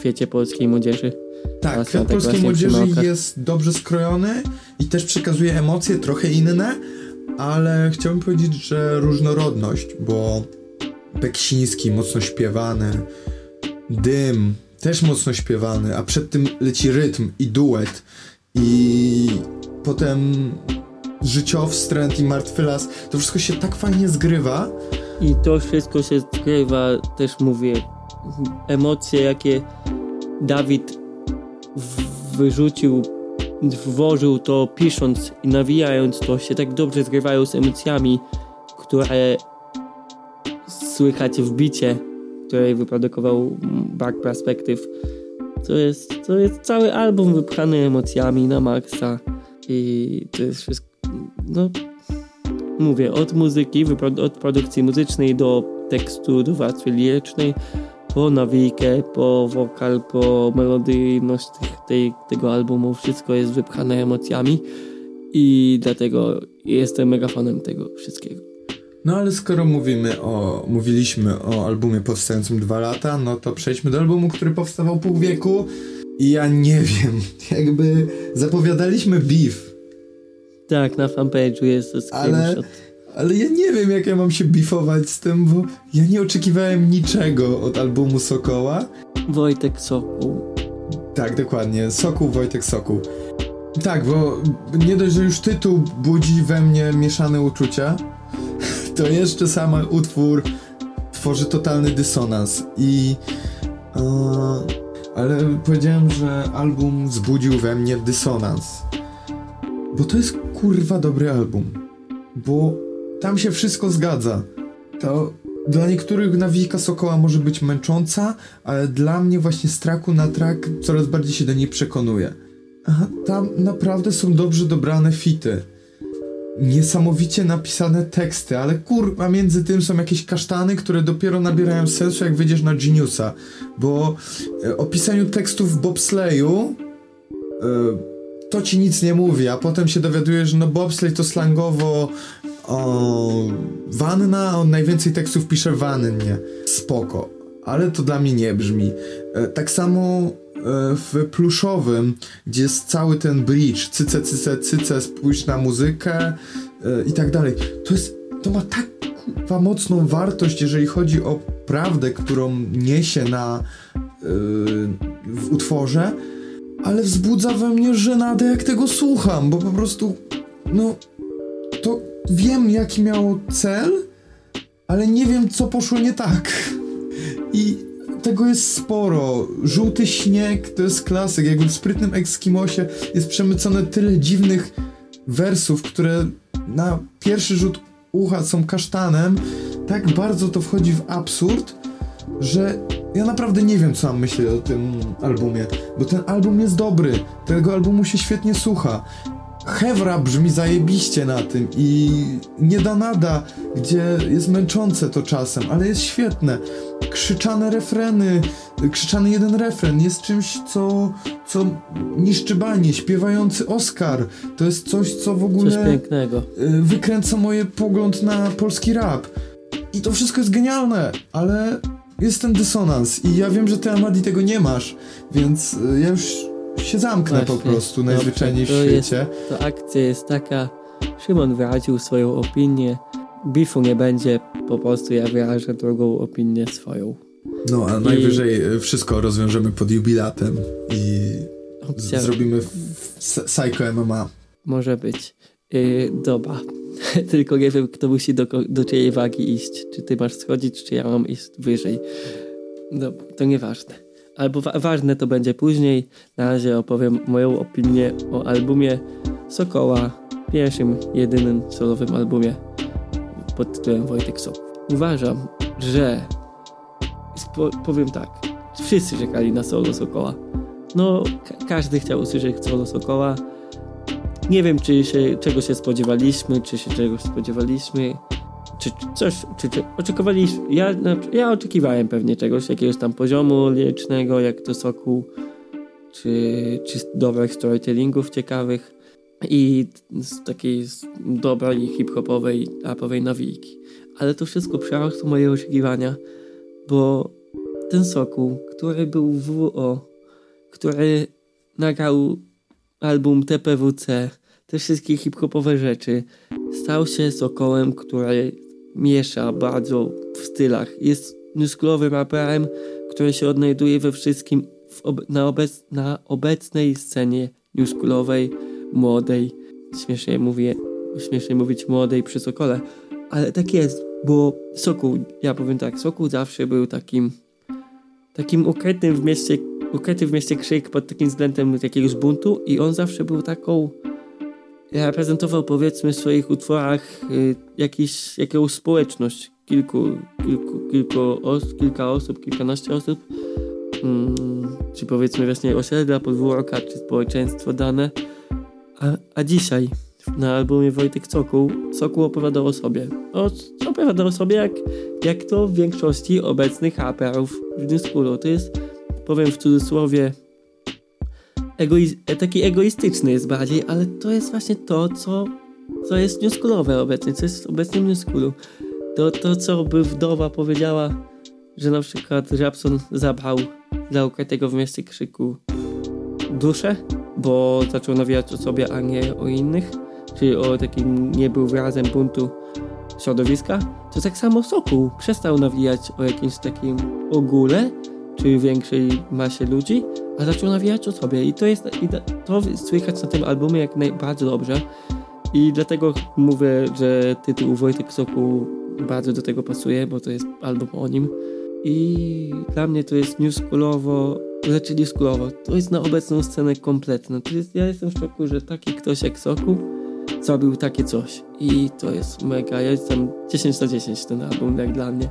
Kwiecie Polskiej Młodzieży. Tak, Kwiat tak Polskiej Młodzieży jest dobrze skrojony i też przekazuje emocje trochę inne, ale chciałbym powiedzieć, że różnorodność, bo Beksiński mocno śpiewany, Dym też mocno śpiewany, a przed tym leci rytm i duet i potem życiowstręt i martwy las, to wszystko się tak fajnie zgrywa. I to wszystko się zgrywa, też mówię, emocje, jakie Dawid wyrzucił, włożył to pisząc i nawijając to, się tak dobrze zgrywają z emocjami, które słychać w bicie, której wyprodukował Back Perspective. To jest, to jest cały album wypchany emocjami na maksa i to jest wszystko, no mówię, od muzyki, od produkcji muzycznej do tekstu, do warstwy lirycznej, po nawijkę, po wokal, po melodyjność tej, tego albumu, wszystko jest wypchane emocjami i dlatego jestem mega fanem tego wszystkiego. No ale skoro mówimy o, mówiliśmy o albumie powstającym dwa lata, no to przejdźmy do albumu, który powstawał pół wieku i ja nie wiem, jakby zapowiadaliśmy beef. Tak, na fanpage'u jest to ale, ale ja nie wiem, jak ja mam się bifować z tym, bo ja nie oczekiwałem niczego od albumu Sokoła. Wojtek Sokół. Tak, dokładnie. Sokół, Wojtek Sokół. Tak, bo nie dość, że już tytuł budzi we mnie mieszane uczucia, to jeszcze sam utwór tworzy totalny dysonans i... Yy, ale powiedziałem, że album wzbudził we mnie dysonans. Bo to jest kurwa dobry album. Bo tam się wszystko zgadza. To dla niektórych nawika Sokoła może być męcząca, ale dla mnie właśnie z traku na track coraz bardziej się do niej przekonuje. Aha, tam naprawdę są dobrze dobrane fity niesamowicie napisane teksty, ale kurwa między tym są jakieś kasztany, które dopiero nabierają sensu jak wyjdziesz na Geniusa, bo e, o pisaniu tekstów w bobsleju e, to ci nic nie mówi, a potem się dowiadujesz, że no bobslej to slangowo o, wanna, on najwięcej tekstów pisze wannie. Spoko. Ale to dla mnie nie brzmi. E, tak samo w pluszowym, gdzie jest cały ten bridge, cyce, cyce, cyce, spójrz na muzykę e, i tak dalej. To jest, to ma tak kurwa mocną wartość, jeżeli chodzi o prawdę, którą niesie na yy, w utworze, ale wzbudza we mnie żenadę, jak tego słucham, bo po prostu, no, to wiem, jaki miało cel, ale nie wiem, co poszło nie tak. I tego jest sporo. Żółty śnieg to jest klasyk. Jakby w sprytnym Ekskimosie jest przemycone tyle dziwnych wersów, które na pierwszy rzut ucha są kasztanem. Tak bardzo to wchodzi w absurd, że ja naprawdę nie wiem, co mam myśleć o tym albumie, bo ten album jest dobry, tego albumu się świetnie słucha. Hewra brzmi zajebiście na tym i nie da nada, gdzie jest męczące to czasem, ale jest świetne. Krzyczane refreny, krzyczany jeden refren jest czymś, co, co niszczy banie. Śpiewający Oscar to jest coś, co w ogóle coś pięknego. Y, wykręca moje pogląd na polski rap. I to wszystko jest genialne, ale jest ten dysonans i ja wiem, że ty Amadi tego nie masz, więc y, ja już się zamknę Właśnie, po prostu najzwyczajniej w świecie. Jest, to akcja jest taka, Szymon wyraził swoją opinię, bifu nie będzie, po prostu ja wyrażę drugą opinię swoją. No, a I... najwyżej y, wszystko rozwiążemy pod jubilatem i Opcja... zrobimy Psycho MMA. Może być. Yy, dobra. Tylko nie wiem, kto musi do, do czyjej wagi iść. Czy ty masz schodzić, czy ja mam iść wyżej. Dobra, to nieważne albo wa ważne to będzie później. Na razie opowiem moją opinię o albumie Sokoła, pierwszym, jedynym solowym albumie pod tytułem Wojtek Sok. Uważam, że powiem tak, wszyscy czekali na solo Sokoła. No, ka każdy chciał usłyszeć solo Sokoła. Nie wiem, czy się, czego się spodziewaliśmy, czy się czegoś spodziewaliśmy czy coś, czy, czy oczekiwaliśmy, ja, ja oczekiwałem pewnie czegoś, jakiegoś tam poziomu lirycznego, jak to Soku, czy, czy dobrych storytellingów ciekawych i z takiej dobrej hip-hopowej, rapowej nawijki. Ale to wszystko przerosło moje oczekiwania, bo ten Soku, który był w WO, który nagrał album TPWC, te wszystkie hip-hopowe rzeczy, stał się Sokołem, który miesza bardzo w stylach. Jest newsklowym raperem, który się odnajduje we wszystkim ob na, obec na obecnej scenie newskulowej, młodej. Śmiesznie mówię, śmiesznie mówić młodej przy Sokole, ale tak jest, bo Sokół, ja powiem tak, Sokół zawsze był takim takim ukrytym w mieście, ukryty w mieście krzyk pod takim względem jakiegoś buntu i on zawsze był taką reprezentował powiedzmy w swoich utworach y, jakiś, jakąś społeczność. Kilku, kilku, kilku os, kilka osób, kilkanaście osób. Mm, czy powiedzmy właśnie osiedla, podwórka, czy społeczeństwo dane. A, a dzisiaj na albumie Wojtek Sokół Sokół opowiadał o sobie. O, opowiadał o sobie jak, jak to w większości obecnych raperów w Schoolu to jest powiem w cudzysłowie taki egoistyczny jest bardziej, ale to jest właśnie to, co, co jest newschoolowe obecnie, co jest obecnie w newschoolu. To, to, co by wdowa powiedziała, że na przykład Rapson zabrał dla ukrytego w mieście krzyku duszę, bo zaczął nawijać o sobie, a nie o innych, czyli o takim nie był wyrazem buntu środowiska, to tak samo Sokół przestał nawijać o jakimś takim ogóle, czy większej masie ludzi, a zaczął nawijać o sobie. I to jest i to słychać na tym albumie jak najbardziej dobrze. I dlatego mówię, że tytuł Wojtek Soku bardzo do tego pasuje, bo to jest album o nim. I dla mnie to jest newschoolowo, znaczy newschoolowo, to jest na obecną scenę kompletne. To jest, ja jestem w szoku, że taki ktoś jak Soku zrobił takie coś. I to jest mega, ja jestem 10 na 10 ten album, jak dla mnie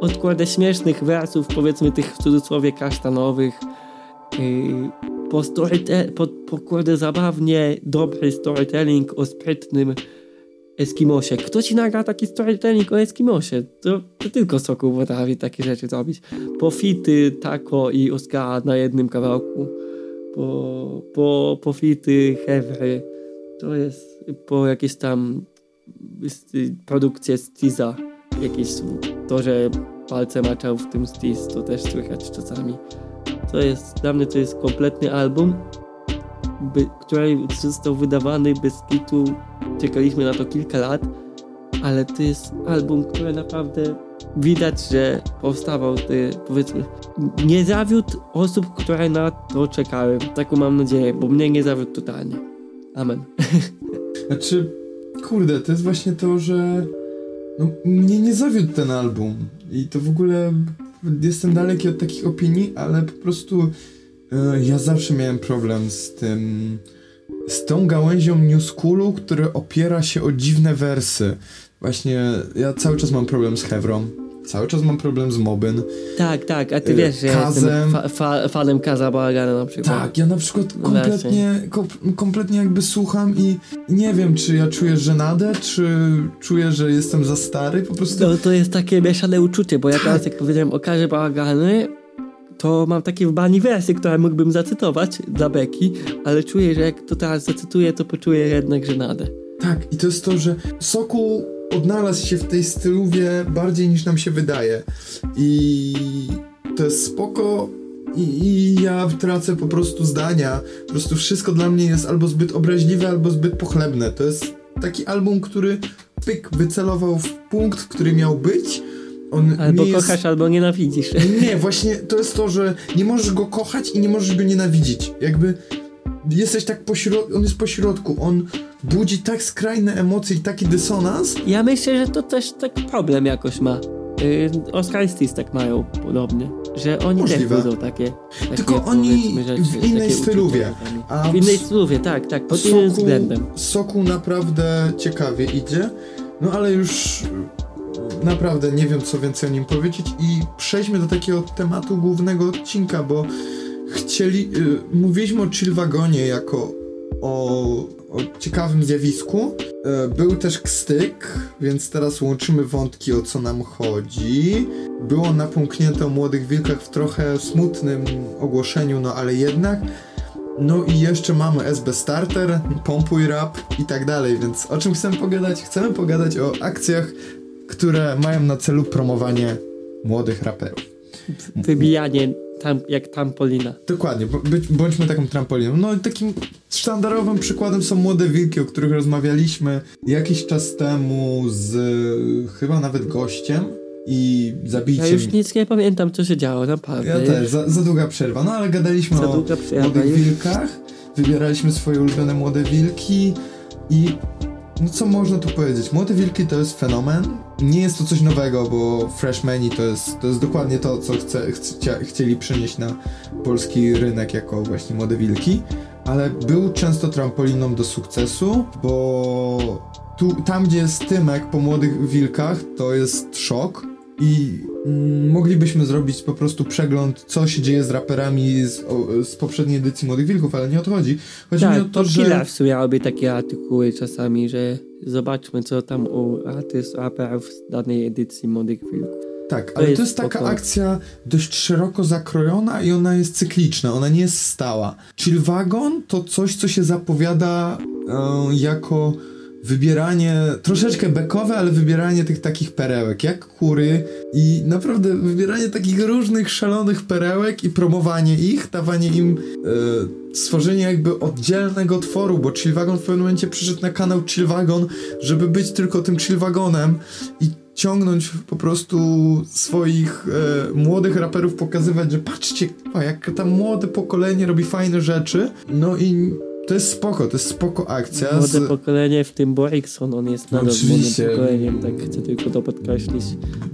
odkładę śmiesznych wersów, powiedzmy tych w cudzysłowie kasztanowych, po, storyte- po, po kurde zabawnie dobry storytelling o sprytnym Eskimosie. Kto ci nagra taki storytelling o Eskimosie? To, to tylko Sokół potrafi takie rzeczy zrobić. Po fity, Tako i Oscara na jednym kawałku. Po, po, po fity, Hewry. To jest po jakieś tam produkcje z Tiza jakieś to, że palce maczał w tym stis, to też słychać czasami. To jest, dla mnie to jest kompletny album, by, który został wydawany bez kitu. Czekaliśmy na to kilka lat, ale to jest album, który naprawdę widać, że powstawał, ty, powiedzmy, nie zawiódł osób, które na to czekały. Taką mam nadzieję, bo mnie nie zawiódł totalnie. Amen. Znaczy, kurde, to jest właśnie to, że no, mnie nie zawiódł ten album. I to w ogóle jestem daleki od takich opinii, ale po prostu e, ja zawsze miałem problem z tym, z tą gałęzią New Schoolu, która opiera się o dziwne wersy. Właśnie ja cały czas mam problem z Hewrą Cały czas mam problem z Mobyn. Tak, tak, a ty y, wiesz, że Kazem. ja jestem fa fa fanem Kaza Bałagana na przykład. Tak, ja na przykład no kompletnie, kom kompletnie jakby słucham i nie wiem, czy ja czuję żenadę, czy czuję, że jestem za stary, po prostu... To, to jest takie mieszane uczucie, bo ja tak. teraz, jak powiedziałem o Kazie Bałagany, to mam takie w bani wersy, które mógłbym zacytować dla Beki, ale czuję, że jak to teraz zacytuję, to poczuję jednak żenadę. Tak, i to jest to, że Soku odnalazł się w tej styluwie bardziej niż nam się wydaje. I to jest spoko. I, I, ja tracę po prostu zdania. Po prostu wszystko dla mnie jest albo zbyt obraźliwe, albo zbyt pochlebne. To jest taki album, który pyk wycelował w punkt, który miał być. On albo kochasz, jest... albo nienawidzisz. Nie, właśnie to jest to, że nie możesz go kochać i nie możesz go nienawidzić. Jakby jesteś tak pośrodku, on jest pośrodku, on budzi tak skrajne emocje i taki dysonans. Ja myślę, że to też tak problem jakoś ma. Yy, tak mają podobnie, że oni Możliwe. też budzą takie, takie Tylko oni rzeczy, w innej styluwie. w innej styluwie, tak, tak, pod soku, innym względem. Soku naprawdę ciekawie idzie, no ale już naprawdę nie wiem co więcej o nim powiedzieć i przejdźmy do takiego tematu głównego odcinka, bo chcieli, yy, mówiliśmy o Chillwagonie jako o, o ciekawym zjawisku. Yy, był też kstyk, więc teraz łączymy wątki o co nam chodzi. Było napomknięte o młodych wilkach w trochę smutnym ogłoszeniu, no ale jednak. No i jeszcze mamy SB Starter, Pompuj Rap i tak dalej, więc o czym chcemy pogadać? Chcemy pogadać o akcjach, które mają na celu promowanie młodych raperów. Wybijanie tam, jak trampolina. Dokładnie, bądźmy taką trampoliną. No i takim sztandarowym przykładem są Młode Wilki, o których rozmawialiśmy jakiś czas temu z chyba nawet gościem i zabiciem. Ja już nic nie pamiętam, co się działo, naprawdę. Ja też, za, za długa przerwa. No ale gadaliśmy za o Młodych Wilkach, wybieraliśmy swoje ulubione Młode Wilki i no co można tu powiedzieć? Młode Wilki to jest fenomen nie jest to coś nowego, bo Freshmani to jest, to jest dokładnie to, co chce, chcia, chcieli przynieść na polski rynek jako właśnie młode wilki, ale był często trampoliną do sukcesu, bo tu, tam gdzie jest Tymek po młodych wilkach, to jest szok i mm, moglibyśmy zrobić po prostu przegląd, co się dzieje z raperami z, o, z poprzedniej edycji Młodych Wilków, ale nie o to chodzi. Chodzi tak, mi o to, że... Killers miałyby takie artykuły czasami, że zobaczmy, co tam u artyst, raperów z danej edycji Młodych Wilków. Tak, ale to jest, jest taka spoko. akcja dość szeroko zakrojona i ona jest cykliczna, ona nie jest stała. Chill Wagon to coś, co się zapowiada e, jako wybieranie, troszeczkę bekowe, ale wybieranie tych takich perełek, jak kury i naprawdę wybieranie takich różnych szalonych perełek i promowanie ich, dawanie im e, stworzenie jakby oddzielnego tworu, bo Chill Wagon w pewnym momencie przyszedł na kanał Chill Wagon, żeby być tylko tym Chill Wagonem i ciągnąć po prostu swoich e, młodych raperów, pokazywać, że patrzcie, jak tam młode pokolenie robi fajne rzeczy, no i to jest spoko, to jest spoko akcja. Młode z... pokolenie, w tym Borikson, on jest nadal Oczywiście. młodym pokoleniem, tak chcę tylko to podkreślić.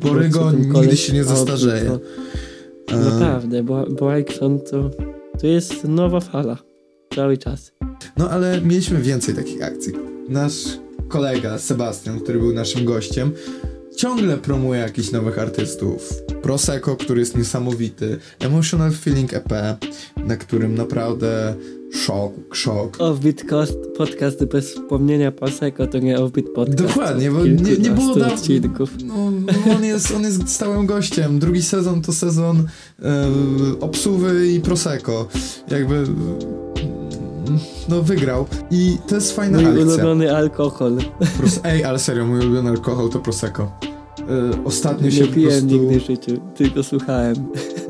Borygo Co ten nigdy koleś się nie zastarzeje. to- Naprawdę, Bo- Borikson to, to jest nowa fala. Cały czas. No ale mieliśmy więcej takich akcji. Nasz kolega Sebastian, który był naszym gościem, ciągle promuje jakichś nowych artystów. Prosecco, który jest niesamowity, Emotional Feeling EP, na którym naprawdę szok, szok. Offbeat Cost, podcast bez wspomnienia Prosecco to nie Offbeat Podcast. Dokładnie, bo nie, nie było dawno. odcinków. No, no on, jest, on jest stałym gościem. Drugi sezon to sezon e, obsuwy i Prosecco. Jakby no wygrał. I to jest fajna Mój akcja. ulubiony alkohol. Pros- Ej, ale serio, mój ulubiony alkohol to Prosecco. E, ostatnio się Nie po piłem prostu... nigdy w życiu, tylko słuchałem.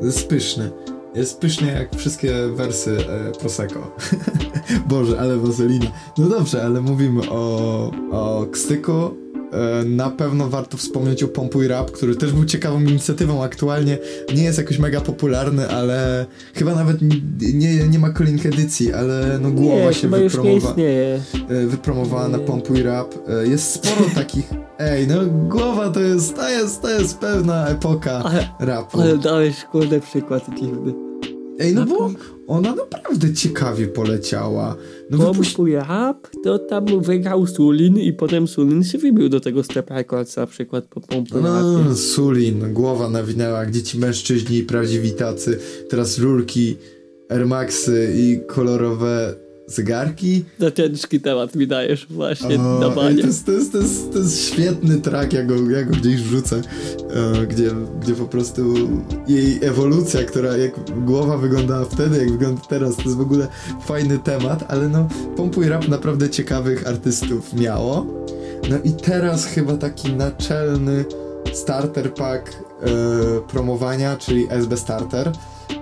Jest pyszny. Jest pyszny jak wszystkie wersy e, Prosecco. Boże, ale wazelina. No dobrze, ale mówimy o, o Kstyku. E, na pewno warto wspomnieć o Pompuj Rap, który też był ciekawą inicjatywą. Aktualnie nie jest jakoś mega popularny, ale chyba nawet nie, nie ma kolejnych edycji, ale no głowa nie, się wypromowa- e, wypromowała na. Pompuj Rap. E, Jest sporo takich. Ej, no głowa to jest, to jest, to jest pewna epoka Ale, rapu. ale dałeś kurde przykład dziwny. Ej, no bo ona naprawdę ciekawie poleciała. No wypuść... Rap, to tam wygrał Sulin i potem Sulin się wybił do tego Step Records na przykład po Pompuj rapie. No, Sulin, głowa nawinęła, gdzie ci mężczyźni i prawdziwi tacy. Teraz rurki, Air Maxy i kolorowe zegarki. Za ciężki temat mi dajesz właśnie O, na banie. to, jest, to, jest, to, jest, to jest świetny track, ja go, ja go gdzieś wrzucę, e, gdzie, gdzie po prostu jej ewolucja, która jak głowa wyglądała wtedy, jak wygląda teraz, to jest w ogóle fajny temat, ale no Pompuj Rap naprawdę ciekawych artystów miało. No i teraz chyba taki naczelny starter pack e, promowania, czyli SB Starter.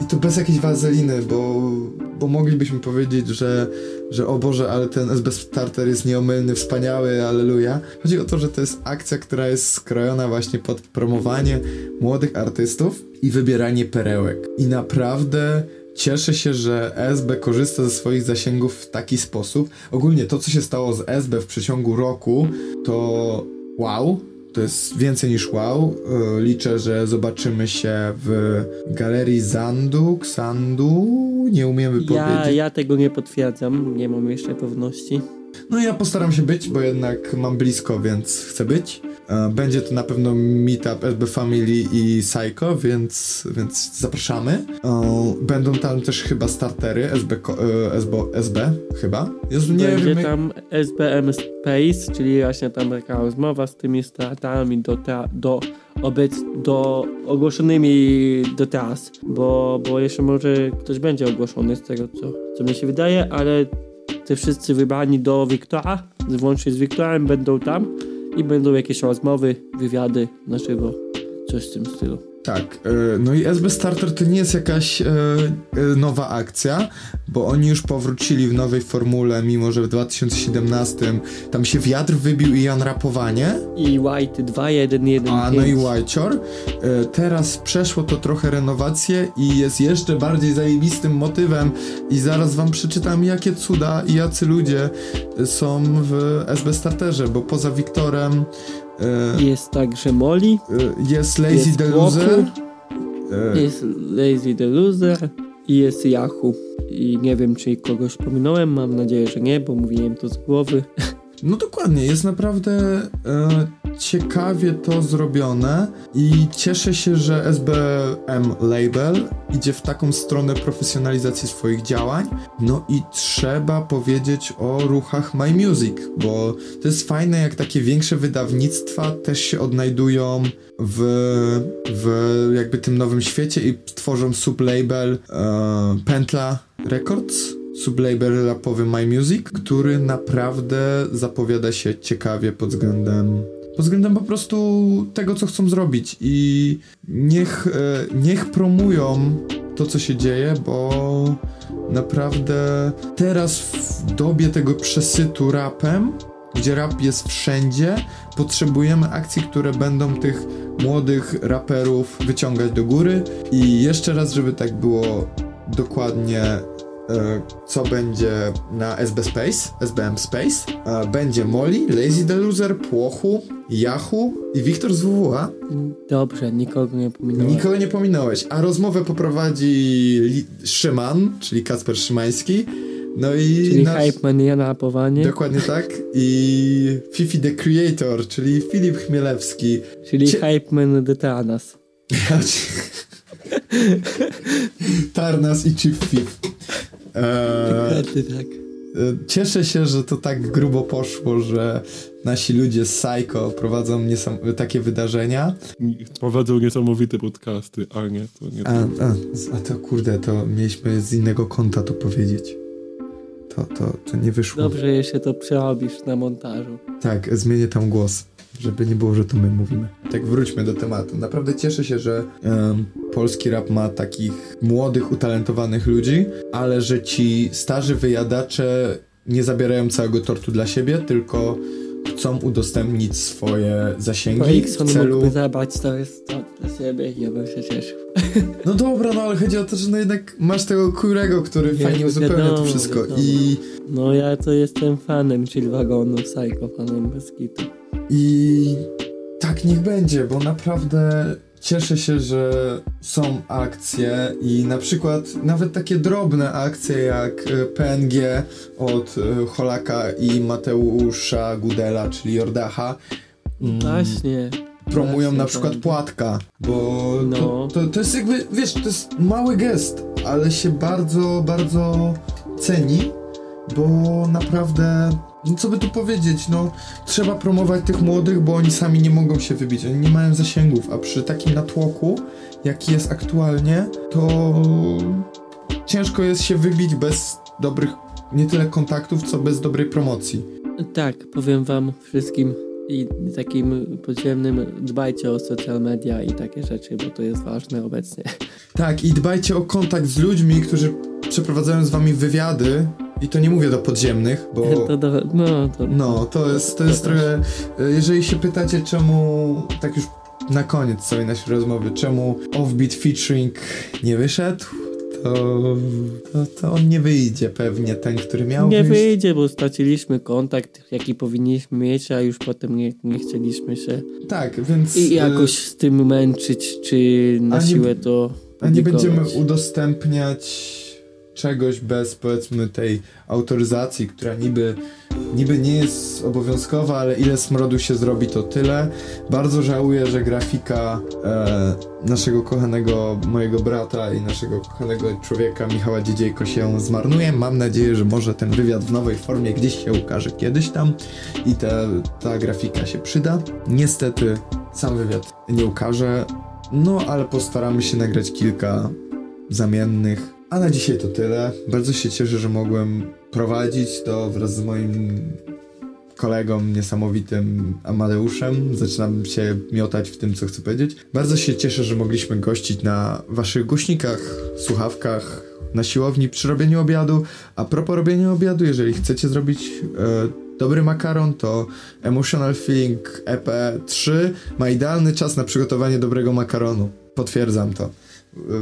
I to bez jakiejś wazeliny, bo, bo moglibyśmy powiedzieć, że, że o Boże, ale ten SB Starter jest nieomylny, wspaniały, aleluja. Chodzi o to, że to jest akcja, która jest skrojona właśnie pod promowanie młodych artystów i wybieranie perełek. I naprawdę cieszę się, że SB korzysta ze swoich zasięgów w taki sposób. Ogólnie to, co się stało z SB w przeciągu roku, to wow. To jest więcej niż wow. E, Liczę, że zobaczymy się w galerii Zandu, Xandu. Nie umiem wypowiedzieć. Ja, ja tego nie potwierdzam, nie mam jeszcze pewności. No ja postaram się być, bo jednak mam blisko, więc chcę być. E, Będzie to na pewno meetup SB Family i Psycho, więc, więc zapraszamy. E, Będą tam też chyba startery SB, e, SB, SB chyba. Jezu, nie Będzie wiem. tam SBM Space, czyli właśnie tam taka rozmowa z tymi startami do, te, do obec, do ogłoszonymi do teraz, bo, bo jeszcze może ktoś będzie ogłoszony z tego, co, co mi się wydaje, ale te wszyscy wybrani do Wiktora, włącznie z Wiktorem, będą tam i będą jakieś rozmowy, wywiady na żywo, coś w tym stylu. Tak, e, no i SB Starter to nie jest jakaś e, e, nowa akcja, bo oni już powrócili w nowej formule, mimo że w 2017 tam się wiatr wybił i Jan rapowanie. I White 2115. A no i Whitechor. Teraz przeszło to trochę renowację i jest jeszcze bardziej zajebistym motywem i zaraz wam przeczytam jakie cuda i jacy ludzie są w SB Starterze, bo poza Wiktorem Jest także Molly. e, jest Lazy jest the Goku, Loser. E, Jest Lazy the Loser i jest Yahoo. I nie wiem, czy kogoś pominąłem, mam nadzieję, że nie, bo mówiłem to z głowy. No dokładnie, jest naprawdę e, ciekawie to zrobione i cieszę się, że SBM Label idzie w taką stronę profesjonalizacji swoich działań. No i trzeba powiedzieć o ruchach My Music, bo to jest fajne, jak takie większe wydawnictwa też się odnajdują w, w jakby tym nowym świecie i tworzą sublabel e, Records sublabel rapowy My Music, który naprawdę zapowiada się ciekawie pod względem pod względem po prostu tego, co chcą zrobić. I niech, e, niech promują to, co się dzieje, bo naprawdę teraz w dobie tego przesytu rapem, gdzie rap jest wszędzie, potrzebujemy akcji, które będą tych młodych raperów wyciągać do góry. I jeszcze raz, żeby tak było dokładnie co będzie na SB Space, SBM Space. E, Będzie Molly, Lazy the Loser, Płochu, Yahoo i Wiktor z WWA. Dobrze, nikogo nie pominąłem. Nikogo nie pominąłeś, a rozmowę poprowadzi Szyman, czyli Kacper Szymański. No i Czyli nasz- Hype Man ja na powanie. Dokładnie tak. I Fifi the Creator, czyli Filip Chmielewski. Czyli Cie- Hype Man de Tanas. Tarnas i Chief Fif. Eee, tak. E, Cieszę się, że to tak grubo poszło, że nasi ludzie z Psycho prowadzą niesam- takie wydarzenia. Prowadzą niesamowite podcasty, a nie, to nie A, to. a, a to kurde, to mieliśmy z innego konta to powiedzieć. To, to, to nie wyszło. Dobrze, jeszcze to przerobisz na montażu. Tak, zmienię tam głos, żeby nie było, że to my mówimy. Tak, wróćmy do tematu. Naprawdę cieszę się, że em, polski rap ma takich młodych, utalentowanych ludzi, ale że ci starzy wyjadacze nie zabierają całego tortu dla siebie, tylko chcą udostępnić swoje zasięgi w Poikson celu... mógłby zabrać to jest to dla siebie i ja bym się cieszył. No dobra, no ale chodzi o to, że no jednak masz tego Kurego, który Nie, fajnie no uzupełnia to wszystko wiadomo. i... No ja to jestem fanem Chill Wagonu, Psycho fanem bez kitu. I tak niech będzie, bo naprawdę cieszę się, że są akcje i na przykład nawet takie drobne akcje jak e, PNG od e, Holaka i Mateusza Gudela, czyli Jordacha. mm, Właśnie. promują właśnie, na przykład płatka, bo No. to, to, to jest jakby, wiesz, to jest mały gest, ale się bardzo, bardzo ceni, bo naprawdę, no co by tu powiedzieć, no trzeba promować tych młodych, bo oni sami nie mogą się wybić, oni nie mają zasięgów, a przy takim natłoku, jaki jest aktualnie, to ciężko jest się wybić bez dobrych, nie tyle kontaktów, co bez dobrej promocji. Tak, powiem wam wszystkim i takim podziemnym dbajcie o social media i takie rzeczy, bo to jest ważne obecnie. Tak, i dbajcie o kontakt z ludźmi, którzy przeprowadzają z wami wywiady. I to nie mówię do podziemnych, bo. To, do, no, to, No, to jest, to jest trochę. e, Jeżeli się pytacie, czemu. Tak już na koniec całej naszej rozmowy, czemu Offbeat featuring nie wyszedł, to, to, to on nie wyjdzie pewnie, ten, który miał nie wyjść. wyjdzie, bo straciliśmy kontakt, jaki powinniśmy mieć, a już potem nie, nie chcieliśmy się Tak, więc. i e, jakoś z tym męczyć, czy na siłę to A nie będziemy udostępniać czegoś bez powiedzmy tej autoryzacji, która niby, niby nie jest obowiązkowa, ale ile smrodu się zrobi, to tyle. Bardzo żałuję, że grafika e, naszego kochanego mojego brata i naszego kochanego człowieka Michała Dziedziejko się zmarnuje. Mam nadzieję, że może ten wywiad w nowej formie gdzieś się ukaże kiedyś tam i ta, ta grafika się przyda. Niestety sam wywiad nie ukaże, no ale postaramy się nagrać kilka zamiennych. A na dzisiaj to tyle. Bardzo się cieszę, że mogłem prowadzić to wraz z moim kolegą niesamowitym Amadeuszem. Zaczynam się miotać w tym, co chcę powiedzieć. Bardzo się cieszę, że mogliśmy gościć na waszych głośnikach, słuchawkach, na siłowni przy robieniu obiadu. A propos robienia obiadu, jeżeli chcecie zrobić e, dobry makaron, to Emotional Feeling EP3 ma idealny czas na przygotowanie dobrego makaronu. Potwierdzam to, e,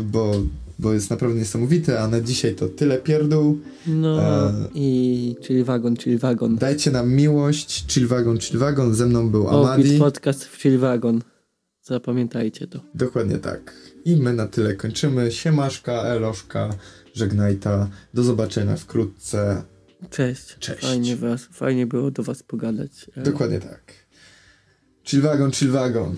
bo bo jest naprawdę niesamowity, a na dzisiaj to tyle pierdół. No E. i chill wagon, chill wagon. Dajcie nam miłość, chillwagon, chillwagon, ze mną był O, Amadi. Beat Podcast w chill wagon. Zapamiętajcie to. Dokładnie tak. I my na tyle kończymy. Siemaszka, Eloszka, żegnajta. Do zobaczenia wkrótce. Cześć. Cześć. Fajnie, was, fajnie było do was pogadać. E, Dokładnie tak. Chillwagon, chillwagon.